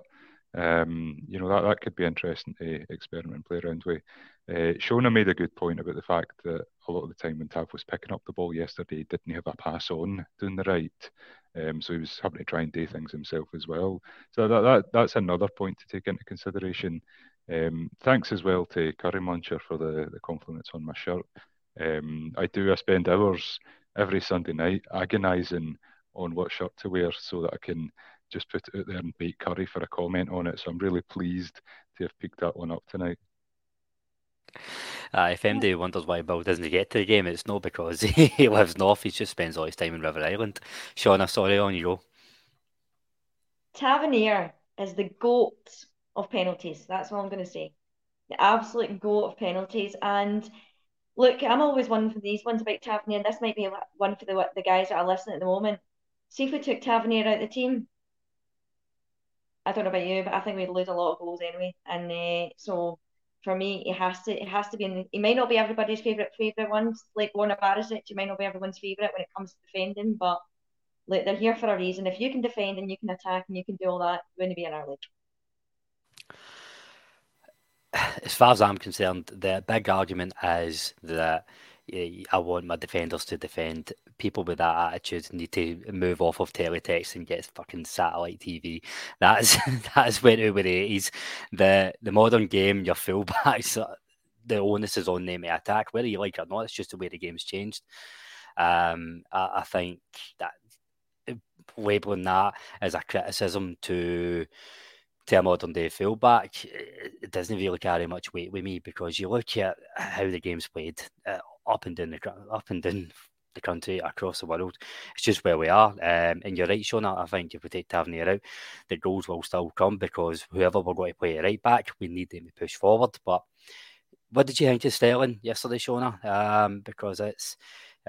Um, you know that that could be interesting to experiment and play around with. Uh, Shona made a good point about the fact that a lot of the time when Tav was picking up the ball yesterday, he didn't have a pass on doing the right. Um, so he was having to try and do things himself as well. So that, that that's another point to take into consideration. Um, thanks as well to Curry Muncher for the, the compliments on my shirt. Um, I do. I spend hours every Sunday night agonising on what shirt to wear so that I can just put it out there and bait Curry for a comment on it. So I'm really pleased to have picked that one up tonight. Uh, if MD wonders why Bill doesn't get to the game, it's not because he lives north, he just spends all his time in River Island. Shona, sorry, on you go. Tavernier is the goat of penalties. That's all I'm going to say. The absolute goat of penalties. And look, I'm always one for these ones about Tavernier, and this might be one for the, the guys that are listening at the moment. See if we took Tavernier out of the team, I don't know about you, but I think we'd lose a lot of goals anyway. And uh, so for me, it has to it has to be in the, it might not be everybody's favourite favourite ones, like Borna Barisic, it might not be everyone's favourite when it comes to defending, but like they're here for a reason. If you can defend and you can attack and you can do all that, you're going to be in our league. As far as I'm concerned, the big argument is that eh, I want my defenders to defend. People with that attitude need to move off of teletext and get fucking satellite TV. That's that's where it is. The the modern game, your fullbacks, uh, the onus is on them to attack, whether you like it or not. It's just the way the game's changed. Um, I, I think that eh, labeling that as a criticism to to a modern day fullback, it doesn't really carry much weight with me because you look at how the game's played. Uh, up and down the up and down the country across the world. It's just where we are. Um, and you're right, Shona. I think if we take Tavernier out, the goals will still come because whoever we're going to play right back, we need them to push forward. But what did you think of Sterling yesterday, Shona? Um, because it's.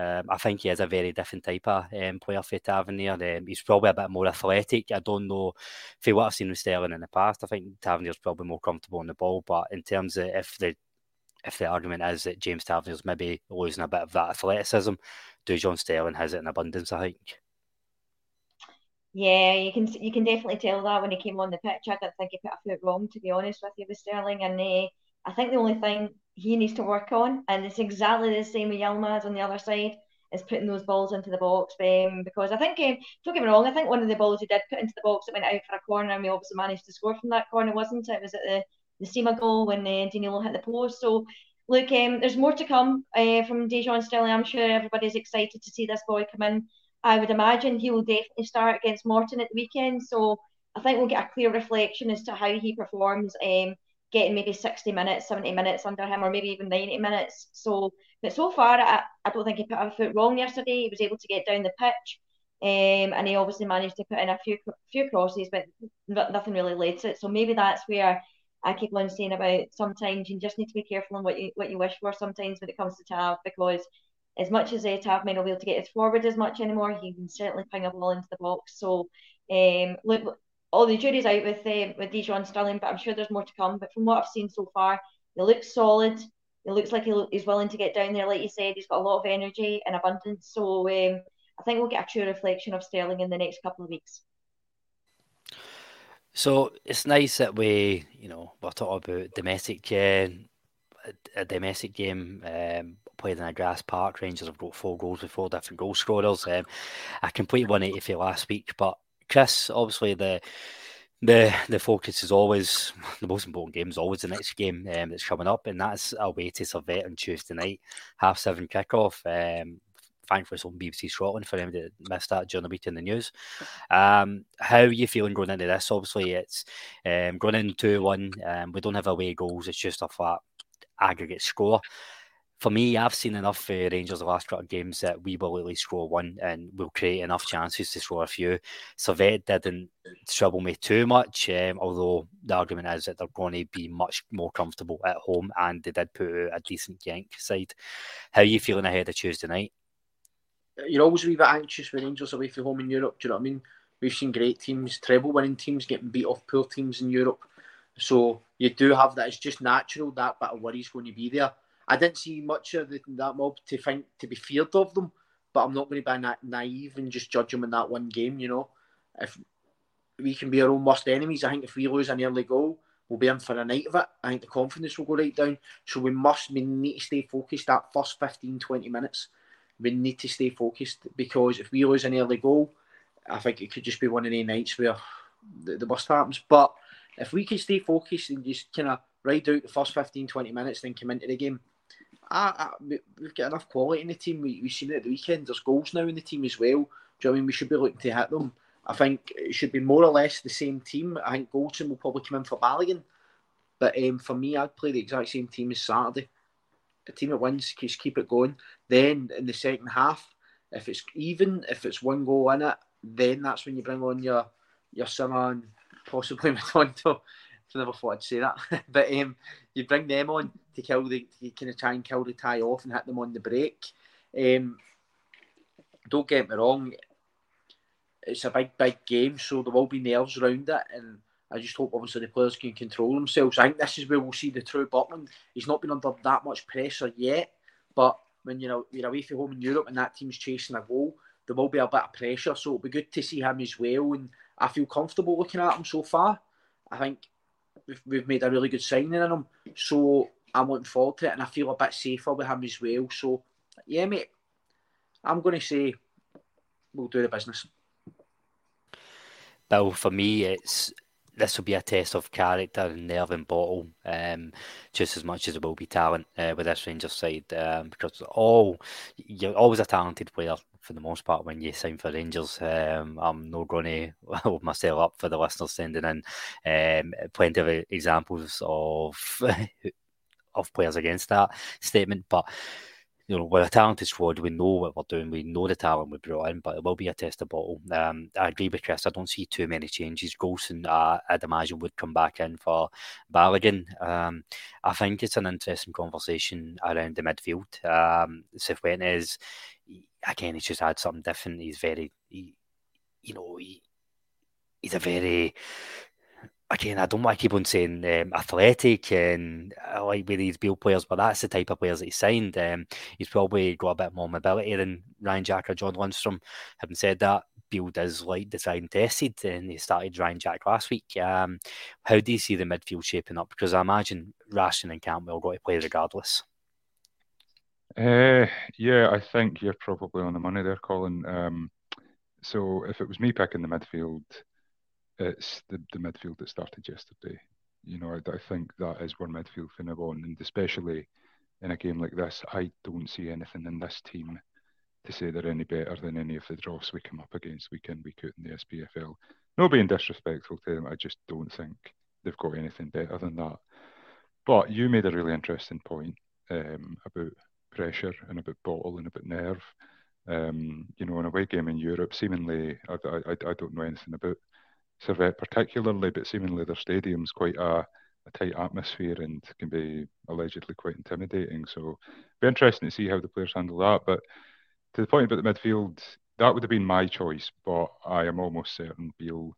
Um, I think he is a very different type of um, player for Tavernier. Um, he's probably a bit more athletic. I don't know if what I've seen with Sterling in the past. I think Tavernier's probably more comfortable on the ball. But in terms of if the if the argument is that James Tavernier's maybe losing a bit of that athleticism, Dujon Sterling has it in abundance, I think. Yeah, you can you can definitely tell that when he came on the pitch. I don't think he put a foot wrong, to be honest with you, with Sterling. And uh, I think the only thing he needs to work on, and it's exactly the same with Yilmaz on the other side, is putting those balls into the box. Um, because I think, um, don't get me wrong, I think one of the balls he did put into the box, it went out for a corner, and we obviously managed to score from that corner, wasn't it? Was at the the Sima goal when uh, Danilo hit the post. So, look, um, there's more to come uh, from Dujon Sterling. I'm sure everybody's excited to see this boy come in. I would imagine he will definitely start against Morton at the weekend. So, I think we'll get a clear reflection as to how he performs, um, getting maybe 60 minutes, 70 minutes under him, or maybe even 90 minutes. So, but so far, I, I don't think he put a foot wrong yesterday. He was able to get down the pitch. Um, and he obviously managed to put in a few few crosses, but nothing really led to it. So maybe that's where I keep on saying about sometimes you just need to be careful on what you what you wish for sometimes when it comes to Tav because as much as uh, Tav may not be able to get it forward as much anymore, he can certainly ping a ball into the box. So um, look, all the jury's out with uh, with Dujon Sterling, but I'm sure there's more to come. But from what I've seen so far, he looks solid. It looks like he, he's willing to get down there, like you said. He's got a lot of energy and abundance. So um, I think we'll get a true reflection of Sterling in the next couple of weeks. So it's nice that we, you know, we're talking about domestic, uh, a domestic game um, played in a grass park. Rangers have got four goals with four different goal scorers. Um, I completed 180 for last week, but Chris, obviously the the the focus is always the most important game is always the next game um, that's coming up, and that's away to Servette on Tuesday night, half seven kickoff. Um, thankfully it's on BBC Scotland for them to miss that during the week in the news. Um, how are you feeling going into this? Obviously, it's um, going in 2 1. Um, we don't have away goals, it's just a flat aggregate score. For me, I've seen enough uh, Rangers the last couple of games that we will at least score one and we'll create enough chances to score a few. Servette didn't trouble me too much, um, although the argument is that they're going to be much more comfortable at home and they did put a decent Genk side. How are you feeling ahead of Tuesday night? you're always a wee bit anxious when Rangers away from home in Europe. Do you know what I mean? We've seen great teams, treble winning teams getting beat off poor teams in Europe. So you do have that. It's just natural that bit of worry is going to be there. I didn't see much of the, that mob to think to be feared of them, but I'm not going to be na- naive and just judge them in that one game. You know, if we can be our own worst enemies, I think if we lose an early goal, we'll be in for a night of it. I think the confidence will go right down. So we must, we need to stay focused that first 15, 20 minutes. We need to stay focused because if we lose an early goal, I think it could just be one of the nights where the, the worst happens. But if we can stay focused and just kind of ride out the first 15, 20 minutes, then come into the game, I, I, we've got enough quality in the team. We, we've seen it at the weekend. There's goals now in the team as well. Do you know I mean? We should be looking to hit them. I think it should be more or less the same team. I think Goldson will probably come in for Balogun. But um, for me, I'd play the exact same team as Saturday. A team that wins, just keep it going. Then in the second half, if it's even, if it's one goal in it, then that's when you bring on your your Sima and possibly Matondo. I never thought I'd say that, but um, you bring them on to kill the, to kind of try and kill the tie off and hit them on the break. Um, don't get me wrong, it's a big, big game, so there will be nerves around it, and I just hope obviously the players can control themselves. I think this is where we'll see the true Butland. He's not been under that much pressure yet, but when you know you're away from home in Europe and that team's chasing a goal, there will be a bit of pressure. So it'll be good to see him as well, and I feel comfortable looking at him so far. I think we've, we've made a really good signing in him, so I'm looking forward to it, and I feel a bit safer with him as well. So yeah, mate, I'm going to say we'll do the business. Bill, for me, it's this will be a test of character and nerve and bottle, um, just as much as it will be talent uh, with this Rangers side. Um, because all you're always a talented player for the most part when you sign for Rangers. Um, I'm not going to hold myself up for the listeners sending in um, plenty of examples of of players against that statement, but you know, we're a talented squad. We know what we're doing. We know the talent we brought in, but it will be a test of bottle. Um, I agree with Chris. I don't see too many changes. Goldson, uh, I'd imagine, would come back in for Balogun. Um, I think it's an interesting conversation around the midfield. Um, Cifuentes, again, he's just had something different. He's very, he, you know, he, he's a very again, I don't want to keep on saying um, athletic and I like with these Beale players, but that's the type of players that he signed. Um, he's probably got a bit more mobility than Ryan Jack or John Lundstram. Having said that, Beale does like and tested, and he started Ryan Jack last week. Um, how do you see the midfield shaping up? Because I imagine Raskin and Cantwell got to play regardless. Uh, yeah, I think you're probably on the money there, Colin. Um, so if it was me picking the midfield, it's the, the midfield that started yesterday. You know, I, I think that is where midfield now on, and especially in a game like this, I don't see anything in this team to say they're any better than any of the dross we come up against week in, week out in the SPFL. No being disrespectful to them, I just don't think they've got anything better than that. But you made a really interesting point um, about pressure and about bottle and about nerve. Um, you know, in a away game in Europe, seemingly, I, I, I don't know anything about Servette particularly, but seemingly their stadium's quite a, a tight atmosphere and can be allegedly quite intimidating. So be interesting to see how the players handle that. But to the point about the midfield, that would have been my choice, but I am almost certain Beale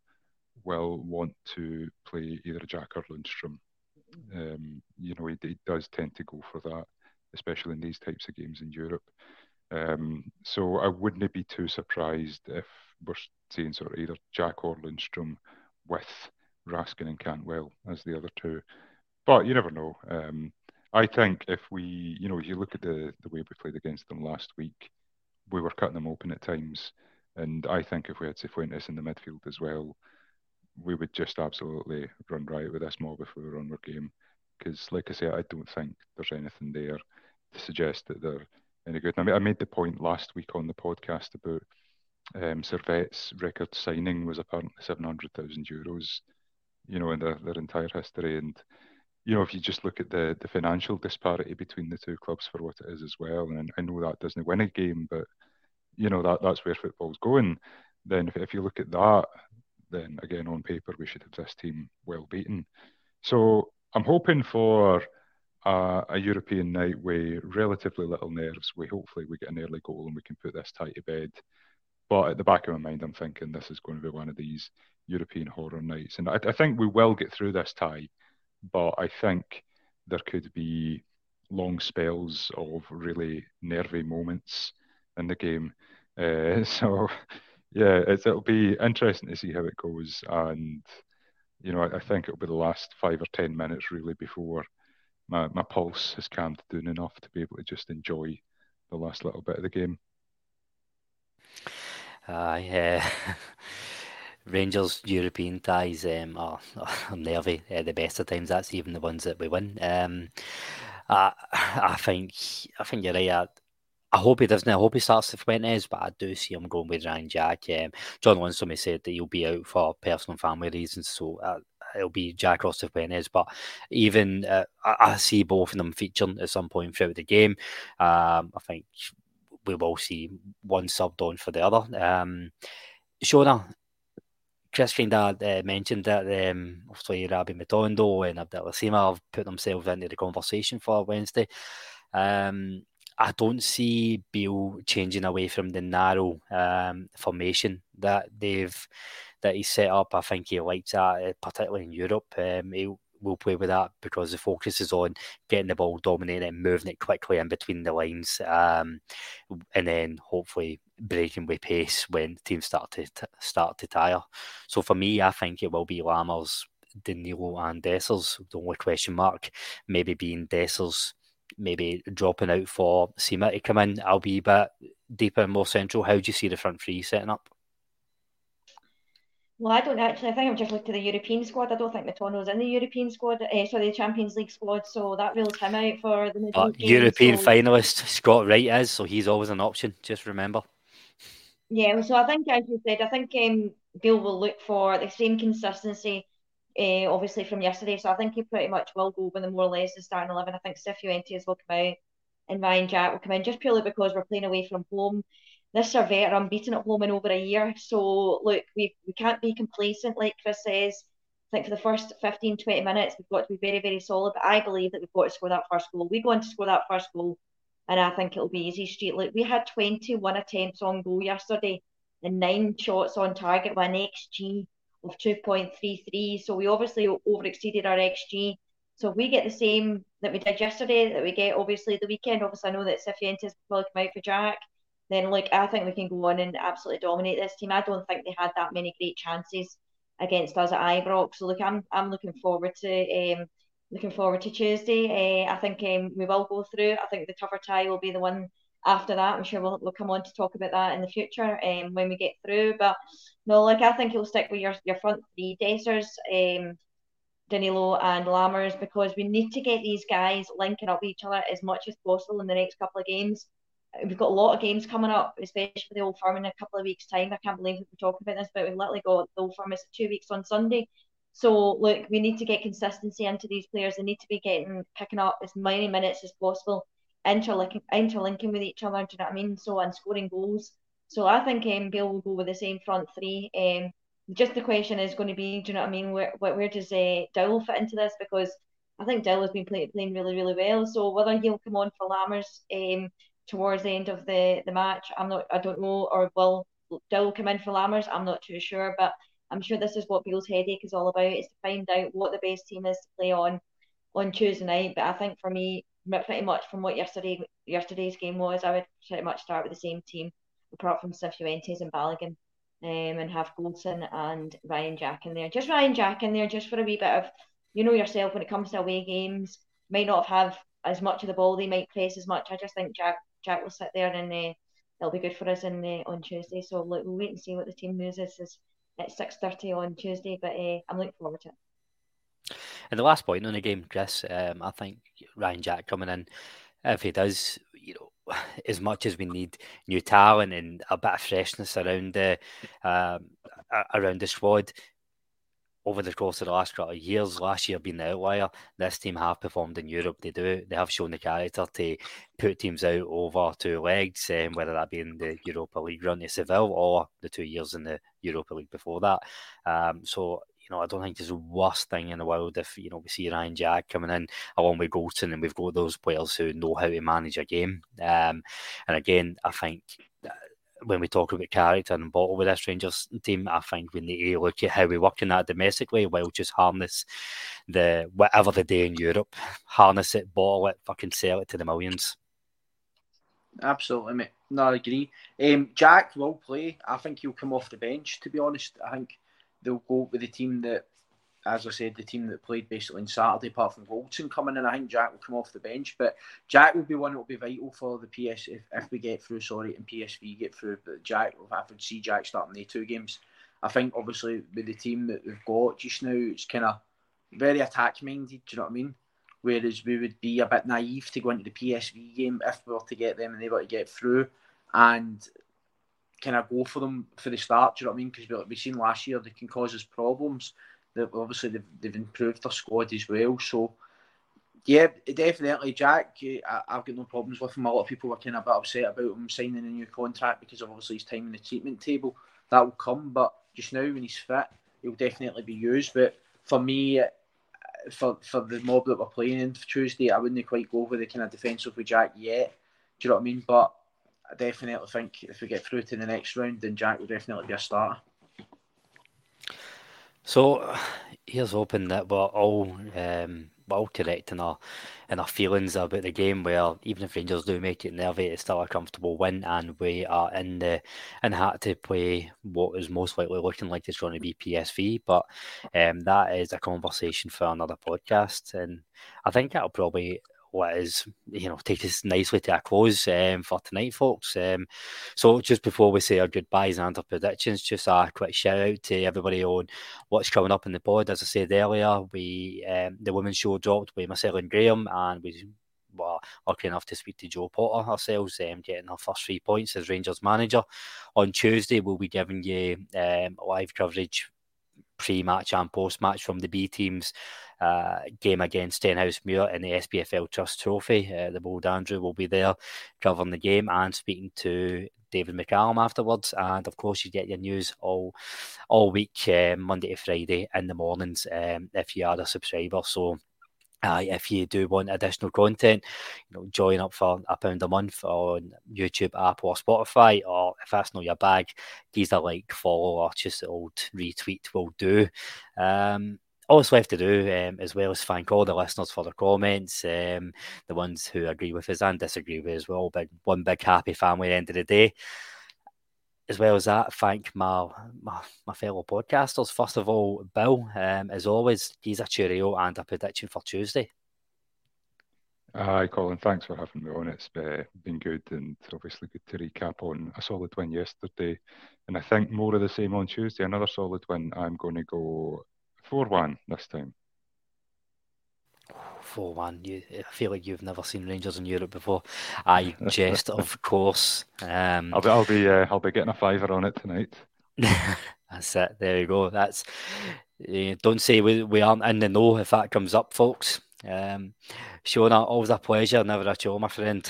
will want to play either Jack or Lundstram. Um, you know, he, he, does tend to go for that, especially in these types of games in Europe. Um, so I wouldn't be too surprised if we're seeing sort of either Jack or Lundstram with Raskin and Cantwell as the other two. But you never know. Um, I think if we, you know, if you look at the, the way we played against them last week, we were cutting them open at times. And I think if we had Cifuentes in the midfield as well, we would just absolutely run riot with this mob if we were on our game. Because, like I say, I don't think there's anything there to suggest that they're any good. I, mean, I made the point last week on the podcast about um, Servette's record signing was apparently 700,000 euros, you know, in their, their entire history. And, you know, if you just look at the, the financial disparity between the two clubs for what it is as well, and I know that doesn't win a game, but, you know, that that's where football's going. Then if, if you look at that, then again, on paper, we should have this team well beaten. So I'm hoping for a, a European night with relatively little nerves. We hopefully we get an early goal and we can put this tie to bed. But at the back of my mind, I'm thinking this is going to be one of these European horror nights. And I, I think we will get through this tie, but I think there could be long spells of really nervy moments in the game. Uh, so, yeah, it'll be interesting to see how it goes. And you know, I, I think it'll be the last five or ten minutes really before my, my pulse has calmed down enough to be able to just enjoy the last little bit of the game. Yeah. Rangers European ties um, are, are nervy at the best of times. That's even the ones that we win. Um, I, I think I think you're right. I, I hope he doesn't. I hope he starts Cifuentes, but I do see him going with Ryan Jack. Um, John Lundstram said that he'll be out for personal family reasons, so uh, it'll be Jack Ross Fuentes. But even uh, I, I, see both of them featuring at some point throughout the game. Um, I think we will see one subbed on for the other. Um, Shona, Chris kind of uh, mentioned that um, obviously Rabbi Matondo and Sima have put themselves into the conversation for Wednesday. Um, I don't see Beale changing away from the narrow um, formation that they've that he set up. I think he likes that, uh, particularly in Europe. Um, he will play with that because the focus is on getting the ball dominating and moving it quickly in between the lines, um, and then hopefully breaking with pace when teams start to t- start to tire. So for me, I think it will be Lammers, Danilo, and Dessers. The only question mark maybe being Dessers maybe dropping out for Sima to come in. I'll be a bit deeper and more central. How do you see the front three setting up? Well, I don't actually. I think I'm just looking to the European squad. I don't think Matondo's in the European squad. Uh, sorry, the Champions League squad. So that rules him out for the but European so... finalist Scott Wright is, so he's always an option. Just remember. Yeah, so I think, as you said, I think um, Beale will look for the same consistency, uh, obviously from yesterday. So I think he pretty much will go with the more or less the starting eleven. I think Cifuentes will come out, and Ryan Jack will come in just purely because we're playing away from home this Servette are unbeaten at home in over a year. So look, we we can't be complacent, like Chris says. I think for the first 15, 20 minutes, we've got to be very, very solid. But I believe that we've got to score that first goal. We go on to score that first goal, and I think it'll be easy street. Look, we had 21 attempts on goal yesterday and nine shots on target with an XG of 2.33. So we obviously over exceeded our XG. So we get the same that we did yesterday, that we get obviously the weekend, obviously I know that Cifuentes will come out for Jack then like I think we can go on and absolutely dominate this team. I don't think they had that many great chances against us at Ibrox. So look, I'm I'm looking forward to um looking forward to Tuesday. Uh, I think um, we will go through. I think the tougher tie will be the one after that. I'm sure we'll, we'll come on to talk about that in the future um, when we get through. But no, like I think you'll stick with your, your front three Dessers, um, Danilo and Lammers because we need to get these guys linking up with each other as much as possible in the next couple of games we've got a lot of games coming up, especially the Old Firm in a couple of weeks' time. I can't believe we're talking about this, but we've literally got the Old Firm is two weeks on Sunday. So look, we need to get consistency into these players. They need to be getting picking up as many minutes as possible, interlinking interlinking with each other. Do you know what I mean? So and scoring goals. So I think um, Beale will go with the same front three. Um, just the question is going to be, do you know what I mean? Where where, where does uh, Dowell fit into this? Because I think Dowell has been play, playing really really well. So whether he'll come on for Lammers, um, towards the end of the, the match. I'm not, I don't know, or will Dowell come in for Lammers? I'm not too sure, but I'm sure this is what Beale's headache is all about: is to find out what the best team is to play on on Tuesday night. But I think for me, pretty much from what yesterday yesterday's game was, I would pretty much start with the same team, apart from Cifuentes and Balogun, um, and have Goldson and Ryan Jack in there. Just Ryan Jack in there, just for a wee bit of, you know yourself when it comes to away games, might not have as much of the ball, they might press as much. I just think Jack Jack will sit there and uh, it'll be good for us in uh, on Tuesday. So look, we'll wait and see what the team news is, is at six thirty on Tuesday. But uh, I'm looking forward to it. And the last point on the game, Chris, um, I think Ryan Jack coming in, if he does, you know, as much as we need new talent and a bit of freshness around the um, around the squad, over the course of the last couple of years, last year being the outlier, this team have performed in Europe. They do. They have shown the character to put teams out over two legs, um, whether that be in the Europa League run to Seville or the two years in the Europa League before that. Um, so you know, I don't think it's the worst thing in the world if you know we see Ryan Jack coming in along with Goldson, and we've got those players who know how to manage a game. Um, and again, I think when we talk about character and bottle with this Rangers team, I think we need to look at how we work in that domestically while just harness the whatever the day in Europe, harness it, bottle it, fucking sell it to the millions. Absolutely, mate. No, I agree. Um, Jack will play. I think he'll come off the bench. To be honest, I think they'll go with the team that as I said, the team that played basically on Saturday, apart from Goldson coming in, I think Jack will come off the bench. But Jack will be one that will be vital for the PS if, if we get through, sorry, and PSV get through. But Jack, I would see Jack starting the two games. I think obviously with the team that we've got just now, it's kind of very attack minded. Do you know what I mean? Whereas we would be a bit naive to go into the PSV game if we were to get them and they were to get through and kind of go for them for the start. Do you know what I mean? Because we, we've seen last year they can cause us problems that obviously they've, they've improved their squad as well. So yeah, definitely, Jack. Eh, I, have got no problems with him. A lot of people were kind of a bit upset about him signing a new contract because of obviously his time in the treatment table. That will come, but just now when he's fit, he'll definitely be used. But for me, eh, for for the mob that we're playing in for Tuesday, I wouldn't quite go with the kind of defensive with Jack yet. Do you know what I mean? But I definitely think if we get through to the next round, then Jack will definitely be a starter. So here's hoping that we're all um, we're all correct in our in our feelings about the game. Where even if Rangers do make it nervy, it's still a comfortable win, and we are in the in hat to play what is most likely looking like it's going to be PSV. But um, that is a conversation for another podcast, and I think that'll probably what is you know take us nicely to a close um, for tonight, folks. Um, so just before we say our goodbyes and our predictions, just a quick shout out to everybody on what's coming up in the pod. As I said earlier, we um, the women's show dropped with Marcel and Graham, and we were lucky enough to speak to Jo Potter ourselves, um, getting our first three points as Rangers manager. On Tuesday, we'll be giving you um, live coverage pre-match and post-match from the B teams uh, game against Stenhousemuir in the SPFL Trust Trophy. Uh, the bold Andrew will be there covering the game and speaking to David McCallum afterwards. And of course, you get your news all all week, um, Monday to Friday in the mornings, um, if you are a subscriber. So. Uh, if you do want additional content, you know, join up for a pound a month on YouTube, Apple, or Spotify, or if that's not your bag, these are like, follow, or just old retweet will do. Um, all that's left to do, um, as well as thank all the listeners for their comments, um, the ones who agree with us and disagree with us. We're all big, one big happy family at the end of the day. As well as that, thank my, my, my fellow podcasters. First of all, Bill, um, as always, he's a cheerio and a prediction for Tuesday. Hi, Colin. Thanks for having me on. It's uh, been good and obviously good to recap on a solid win yesterday. And I think more of the same on Tuesday. Another solid win. I'm going to go 4 1 this time. 4 1. You, I feel like you've never seen Rangers in Europe before. I jest, of course. Um, I'll be, I'll be, uh, I'll be getting a fiver on it tonight. That's it. There you go. That's uh, don't say we, we aren't in the know if that comes up, folks. Um, Shona, always a pleasure, never a chore, my friend.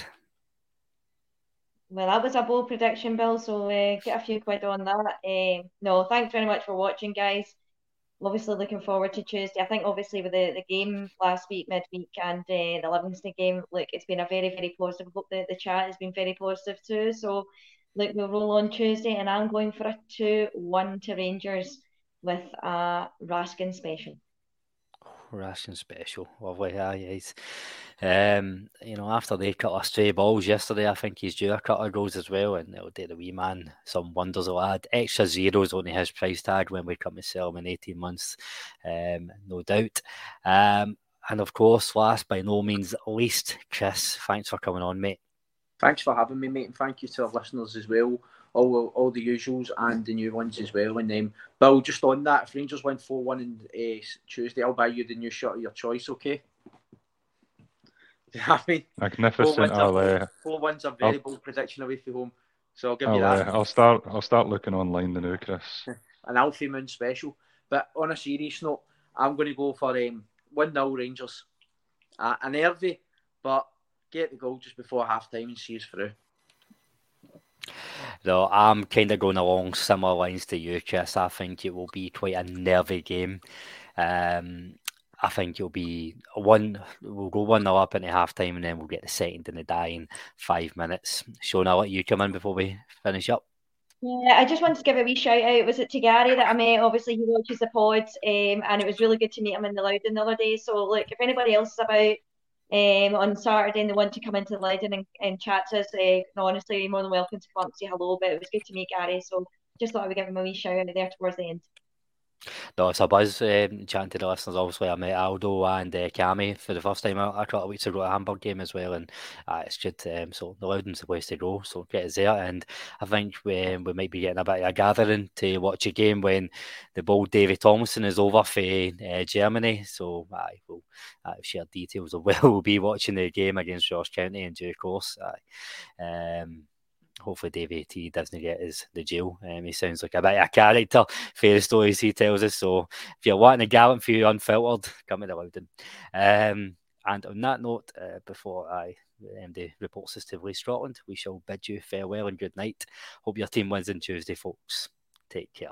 Well, that was a bold prediction, Bill. So uh, get a few quid on that. Uh, no, thanks very much for watching, guys obviously looking forward to Tuesday. I think obviously with the, the game last week, midweek, and uh, the Livingston game, look, it's been a very, very positive. Hope the, the chat has been very positive too. So, look, we'll roll on Tuesday, and I'm going for a 2 1 to Rangers with a Raskin special. Raskin special. Lovely. Yeah, he's, um, you know, after they cut a stray balls yesterday, I think he's due a couple of goals as well, and it'll do the wee man some wonders. He'll add extra zeros on his price tag when we come to sell him in 18 months, um, no doubt. Um, and of course, last by no means least, Chris, thanks for coming on, mate. Thanks for having me, mate, and thank you to our listeners as well all all the usuals and the new ones as well. And um, Bill, just on that, if Rangers win four one on uh, Tuesday, I'll buy you the new shirt of your choice. Okay. I mean, magnificent. Four wins, I'll, uh, four wins a very I'll, bold prediction away from home. So I'll give I'll, you that. Uh, I'll start. I'll start looking online the new Chris. An Alfie Moon special. But on a serious note, I'm going to go for um, one 0 Rangers. Uh, a nervy, but get the goal just before half time and see us through. No, I'm kind of going along similar lines to you, Chris. I think it will be quite a nervy game. Um, I think it'll be one. We'll go one 0 up into half time, and then we'll get the second in the dying five minutes. Sean, I'll let you come in before we finish up. Yeah, I just wanted to give a wee shout out. Was it to Gary that I met? Obviously, he watches the pod, um, and it was really good to meet him in the Louden the other day. So, look, if anybody else is about um, on Saturday and they want to come into Louden and, and chat to us, uh, honestly, you're more than welcome to come up and say hello. But it was good to meet Gary, so just thought I would give him a wee shout out there towards the end. No, it's a buzz um, chatting to the listeners. Obviously, I met Aldo and uh, Cammy for the first time a, a couple of weeks ago at Hamburg game as well, and uh, it's good. Um, so the Louden's the place to go. So get us there, and I think we, we might be getting a bit of a gathering to watch a game when the bold Davy Thompson is over for uh, Germany. So I will uh, share details of where we'll be watching the game against Ross County in due course. Um, hopefully Davey T doesn't get his the jail. Um, he sounds like a bit of a character for the stories he tells us. So if you're wanting a gallant few unfiltered, come to the Louden. Um, and on that note, uh, before I MD reports us to Lee Scotland, we shall bid you farewell and good night. Hope your team wins on Tuesday, folks. Take care.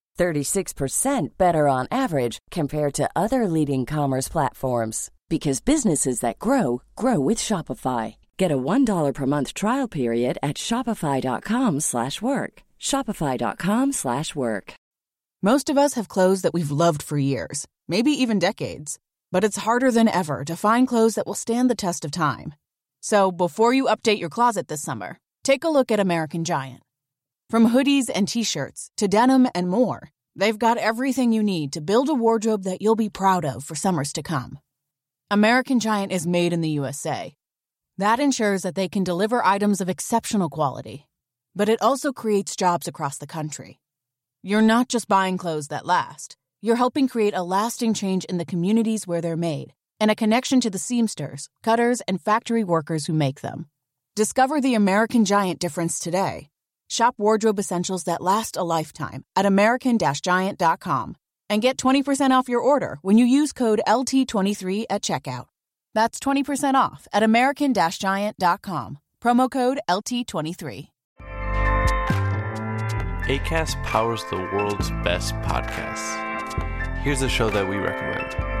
36% better on average compared to other leading commerce platforms because businesses that grow grow with Shopify. Get a $1 per month trial period at shopify.com/work. shopify.com/work. Most of us have clothes that we've loved for years, maybe even decades, but it's harder than ever to find clothes that will stand the test of time. So, before you update your closet this summer, take a look at American Giant. From hoodies and t-shirts to denim and more, they've got everything you need to build a wardrobe that you'll be proud of for summers to come. American Giant is made in the USA. That ensures that they can deliver items of exceptional quality, but it also creates jobs across the country. You're not just buying clothes that last, you're helping create a lasting change in the communities where they're made and a connection to the seamsters, cutters, and factory workers who make them. Discover the American Giant difference today. Shop wardrobe essentials that last a lifetime at American-Giant.com and get 20% off your order when you use code LT23 at checkout. That's 20% off at American-Giant.com. Promo code LT23. ACAST powers the world's best podcasts. Here's a show that we recommend.